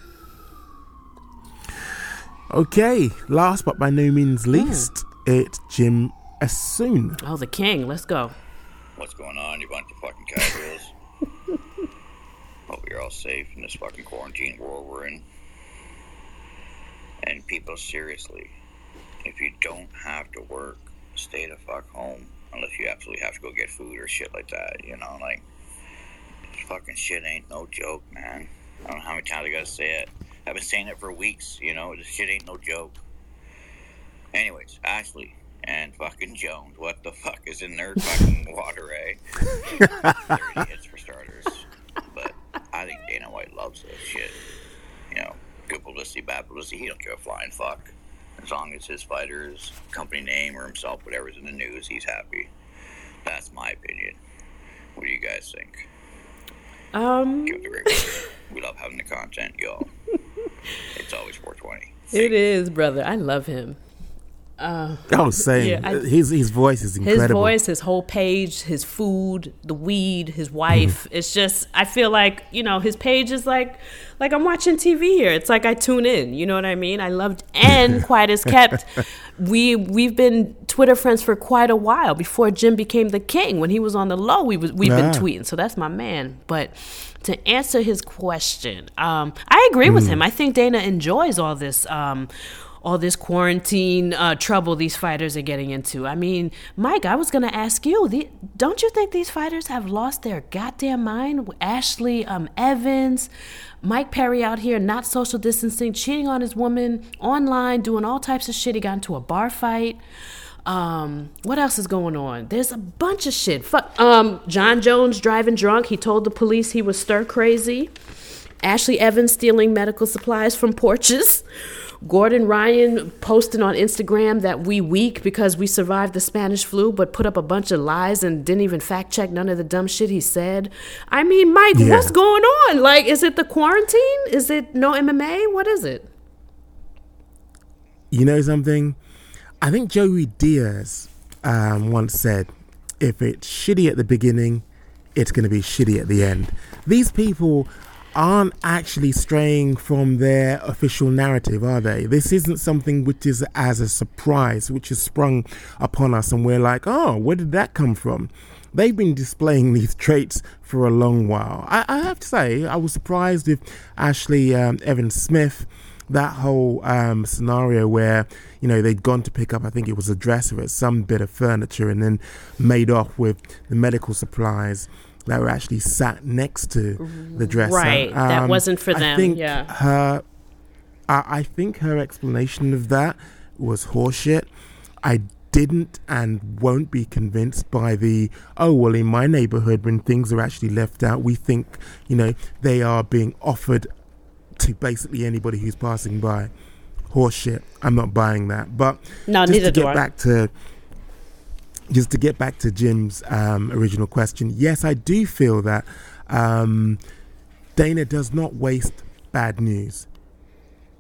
Okay, last but by no means hmm. least, it's Jim Assoon. Oh, the king. Let's go. What's going on, you bunch of fucking casuals? Hope you're all safe in this fucking quarantine world we're in. And people, seriously, if you don't have to work, stay the fuck home. Unless you absolutely have to go get food or shit like that, you know? Like, fucking shit ain't no joke, man. I don't know how many times I gotta say it. I've been saying it for weeks, you know? This shit ain't no joke. Anyways, Ashley and fucking Jones, what the fuck is in their fucking water, eh? They're idiots for starters. But I think Dana White loves this shit. You know, good publicity, bad publicity, he don't give a flying fuck. As long as his fighter's company name or himself, whatever's in the news, he's happy. That's my opinion. What do you guys think? Um, Give it a great work. We love having the content, y'all. It's always 420. It is, brother. I love him. Uh, Oh, same. yeah, I- his his voice is incredible. His voice, his whole page, his food, the weed, his wife. Mm-hmm. It's just I feel like, you know, his page is like like I'm watching TV here. It's like I tune in, you know what I mean? I loved and quiet as kept. We we've been Twitter friends for quite a while before Jim became the king. When he was on the low, we was we've been tweeting. So that's my man. But to answer his question, um, I agree with Mm. him. I think Dana enjoys all this um, all this quarantine uh, trouble these fighters are getting into. I mean, Mike, I was gonna ask you, the, don't you think these fighters have lost their goddamn mind? Ashley um, Evans, Mike Perry out here not social distancing, cheating on his woman online, doing all types of shit. He got into a bar fight. Um, what else is going on? There's a bunch of shit. Fuck. Um, Jon Jones driving drunk. He told the police he was stir crazy. Ashley Evans stealing medical supplies from porches. Gordon Ryan posting on Instagram that we weak because we survived the Spanish flu, but put up a bunch of lies and didn't even fact check none of the dumb shit he said. I mean, Mike, yeah. what's going on? Like, is it the quarantine? Is it no MMA? What is it? You know something? I think Joey Diaz um, once said, if it's shitty at the beginning, it's going to be shitty at the end. These people aren't actually straying from their official narrative, are they? This isn't something which is as a surprise, which is sprung upon us, and we're like, oh, where did that come from? They've been displaying these traits for a long while. I, I have to say, I was surprised with Ashley um, Evans Smith that whole um, scenario where you know they'd gone to pick up, I think it was a dresser or some bit of furniture, and then made off with the medical supplies that were actually sat next to the dresser. Right, um, that wasn't for them. I think yeah, her. I, I think her explanation of that was horseshit. I didn't and won't be convinced by the oh well in my neighborhood when things are actually left out we think you know they are being offered to basically anybody who's passing by. Horseshit. I'm not buying that. But no, just neither to get do I. back to just to get back to Jim's um, original question, yes, I do feel that um, Dana does not waste bad news.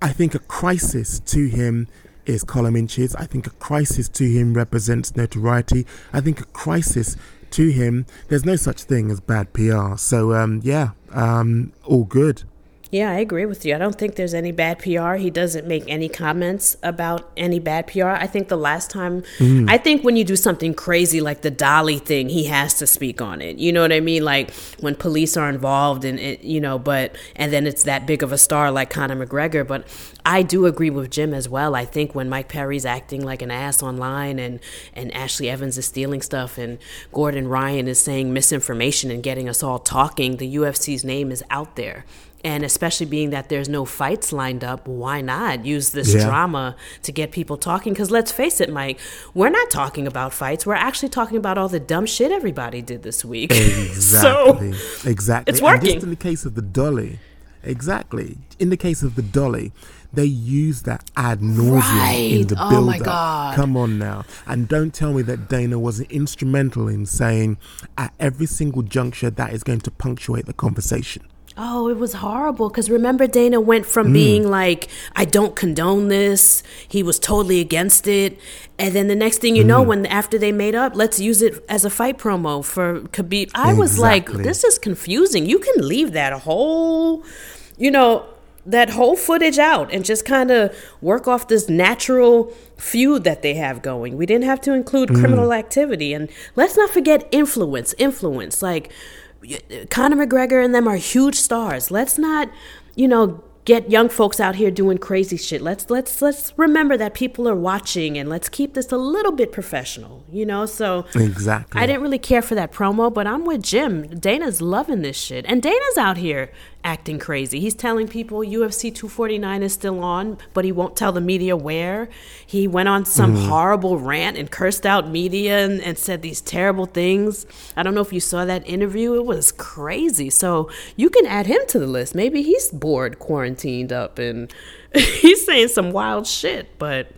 I think a crisis to him is column inches. I think a crisis to him represents notoriety. I think a crisis to him, there's no such thing as bad PR. So, um, yeah, um, all good. Yeah, I agree with you. I don't think there's any bad PR. He doesn't make any comments about any bad PR. I think the last time, mm. I think when you do something crazy like the Dolly thing, he has to speak on it. You know what I mean? Like when police are involved and it, you know, but, and then it's that big of a star like Conor McGregor. But I do agree with Jim as well. I think when Mike Perry's acting like an ass online and, and Ashley Evans is stealing stuff and Gordon Ryan is saying misinformation and getting us all talking, the UFC's name is out there. And especially being that there's no fights lined up, why not use this yeah. drama to get people talking? Because let's face it, Mike, we're not talking about fights. We're actually talking about all the dumb shit everybody did this week. Exactly. so exactly. It's working. And just in the case of the dolly, exactly. In the case of the dolly, they use that ad nauseum right. in the oh build my up. God. Come on now. And don't tell me that Dana wasn't instrumental in saying at every single juncture that is going to punctuate the conversation. Oh, it was horrible. Because remember, Dana went from mm. being like, I don't condone this. He was totally against it. And then the next thing you mm. know, when after they made up, let's use it as a fight promo for Khabib. I exactly. was like, this is confusing. You can leave that whole, you know, that whole footage out and just kind of work off this natural feud that they have going. We didn't have to include mm. criminal activity. And let's not forget influence. Influence. Like, Conor McGregor and them are huge stars. Let's not, you know, get young folks out here doing crazy shit. Let's let's let's remember that people are watching and let's keep this a little bit professional, you know? So Exactly. I didn't really care for that promo, but I'm with Jim. Dana's loving this shit. And Dana's out here acting crazy. He's telling people UFC 249 is still on, but he won't tell the media where. He went on some mm. horrible rant and cursed out media and, and, said these terrible things. I don't know if you saw that interview. It was crazy. So you can add him to the list. Maybe he's bored, quarantined up, and he's saying some wild shit, but.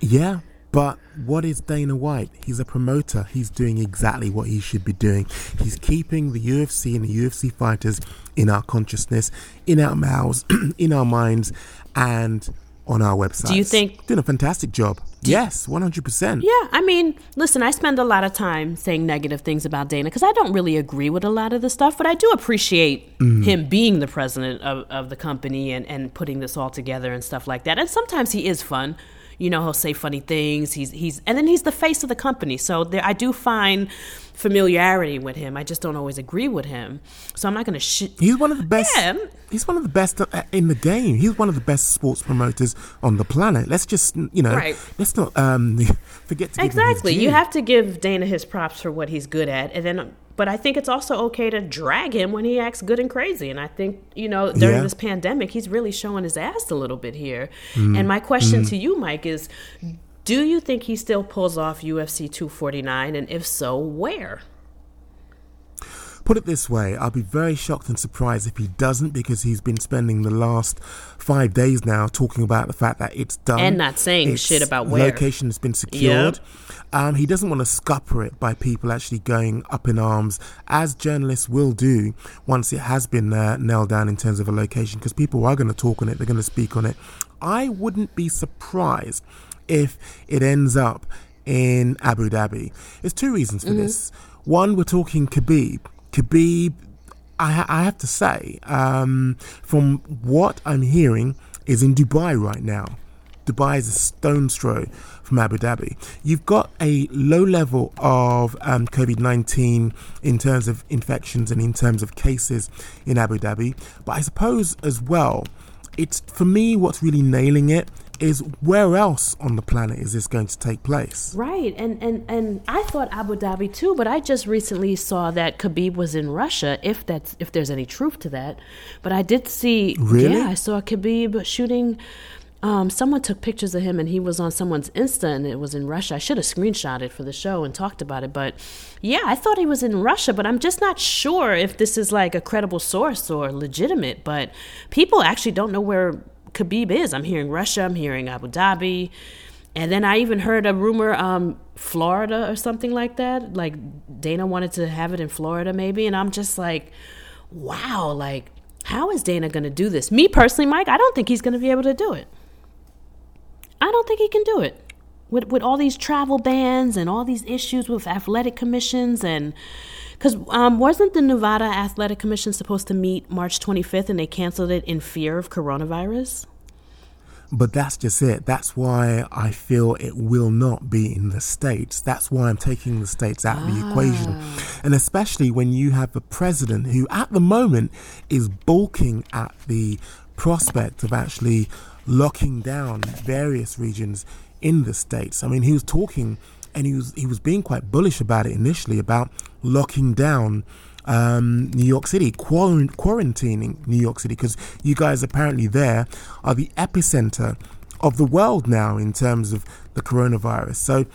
Yeah, but what is Dana White? He's a promoter. He's doing exactly what he should be doing. He's keeping the UFC and the UFC fighters in our consciousness, in our mouths, in our minds, and on our website. Do you think doing a fantastic job? Yes, one hundred percent. Yeah, I mean, listen, I spend a lot of time saying negative things about Dana because I don't really agree with a lot of the stuff, but I do appreciate mm. him being the president of, of the company and, and putting this all together and stuff like that. And sometimes he is fun you know, he'll say funny things. He's he's and then he's the face of the company. So there, I do find familiarity with him. I just don't always agree with him. So I'm not going to shit. He's one of the best. Yeah. He's one of the best uh, in the game. He's one of the best sports promoters on the planet. Let's just, you know, Right. let's not um, forget to give him his Exactly. You have to give Dana his props for what he's good at, and then. But I think it's also okay to drag him when he acts good and crazy. And I think you know during Yeah. this pandemic, he's really showing his ass a little bit here. Mm. And my question Mm. to you, Mike, is: Do you think he still pulls off UFC 249, and if so, where? Put it this way, I'll be very shocked and surprised if he doesn't because he's been spending the last five days now talking about the fact that it's done. And not saying Its shit about where. Location has been secured. Um, he doesn't want to scupper it by people actually going up in arms, as journalists will do once it has been uh, nailed down in terms of a location, because people are going to talk on it, they're going to speak on it. I wouldn't be surprised if it ends up in Abu Dhabi. There's two reasons for Mhm. this. One, we're talking Khabib. Khabib, I, I have to say, um, from what I'm hearing, is in Dubai right now. Dubai is a stone's throw from Abu Dhabi. You've got a low level of um, COVID 19 in terms of infections and in terms of cases in Abu Dhabi. But I suppose as well, it's for me what's really nailing it is where else on the planet is this going to take place? Right, and and and I thought Abu Dhabi too, but I just recently saw that Khabib was in Russia. If that's if there's any truth to that, but I did see. Really? Yeah, I saw Khabib shooting. Um, someone took pictures of him, and he was on someone's Insta, and it was in Russia. I should have screenshot it for the show and talked about it, but yeah, I thought he was in Russia, but I'm just not sure if this is like a credible source or legitimate. But people actually don't know where Khabib is. I'm hearing Russia. I'm hearing Abu Dhabi. And then I even heard a rumor, um, Florida or something like that. Like Dana wanted to have it in Florida, maybe. And I'm just like, wow, like, how is Dana going to do this? Me personally, Mike, I don't think he's going to be able to do it. I don't think he can do it. With, with all these travel bans and all these issues with athletic commissions and because um, wasn't the Nevada Athletic Commission supposed to meet March 25th and they canceled it in fear of coronavirus? But that's just it. That's why I feel it will not be in the States. That's why I'm taking the States out of the equation. And especially when you have a president who, at the moment, is balking at the prospect of actually locking down various regions in the States. I mean, he was talking and he was, he was being quite bullish about it initially about locking down um, New York City, quarantining New York City, because you guys apparently there are the epicenter of the world now in terms of the coronavirus. So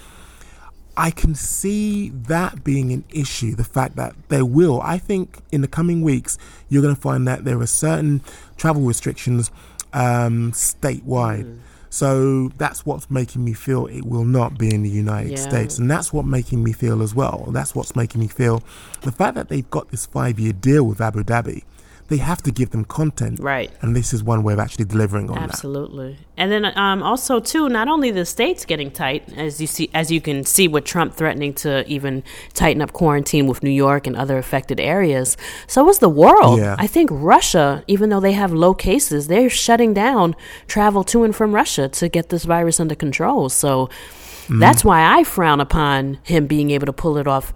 I can see that being an issue. The fact that there will, I think, in the coming weeks, you're going to find that there are certain travel restrictions um, statewide. So that's what's making me feel it will not be in the United Yeah. States. And that's what making me feel as well. That's what's making me feel the fact that they've got this five year deal with Abu Dhabi, they have to give them content. Right. And this is one way of actually delivering on that. Absolutely. And then um, also too, not only the states getting tight, as you see, as you can see with Trump threatening to even tighten up quarantine with New York and other affected areas. So is the world. Yeah. I think Russia, even though they have low cases, they're shutting down travel to and from Russia to get this virus under control. So Mm-hmm. that's why I frown upon him being able to pull it off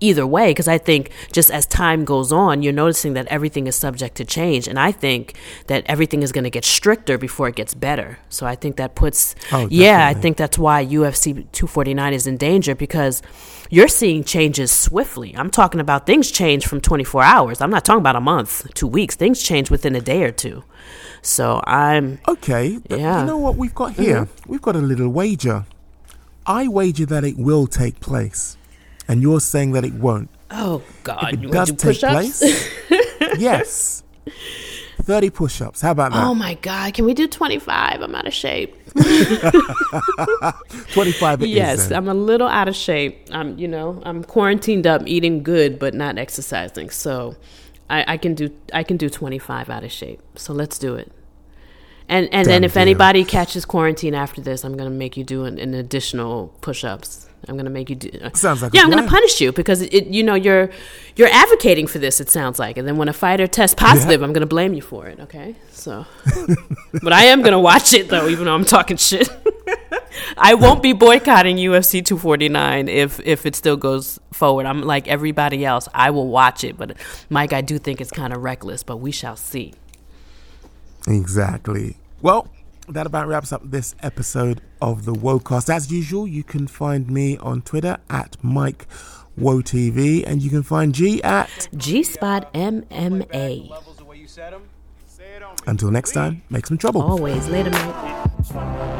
either way because I think just as time goes on, you're noticing that everything is subject to change, and I think that everything is going to get stricter before it gets better. So I think that puts, Oh, yeah, I think that's why UFC 249 is in danger because you're seeing changes swiftly. I'm talking about things change from 24 hours. I'm not talking about a month, two weeks. Things change within a day or two. So I'm Okay. Yeah. You know what we've got here? Mm-hmm. We've got a little wager. I wager that it will take place. And you're saying that it won't. oh god, If it does do take place, yes. 30 push ups. How about that? Oh my god, can we do 25? I'm out of shape. 25 it is yes, then. I'm a little out of shape. I'm, you know, I'm quarantined up, eating good, but not exercising. So, I, I can do I can do 25 out of shape. So let's do it. And and then if anybody catches quarantine after this, I'm gonna make you do an, an additional push-ups. I'm gonna make you do. Sounds like yeah. I'm gonna punish you because it, you know you're you're advocating for this. It sounds like, and then when a fighter tests positive, I'm gonna blame you for it. Okay, so, but I am gonna watch it though, even though I'm talking shit. I won't be boycotting UFC 249 if if it still goes forward. I'm like everybody else. I will watch it, but Mike, I do think it's kind of reckless, but we shall see. Exactly. Well, that about wraps up this episode of the Wocast. As usual, you can find me on Twitter at Mike WoTV, and you can find G at G Spot MMA. Until next time, make some trouble. Always later, mate.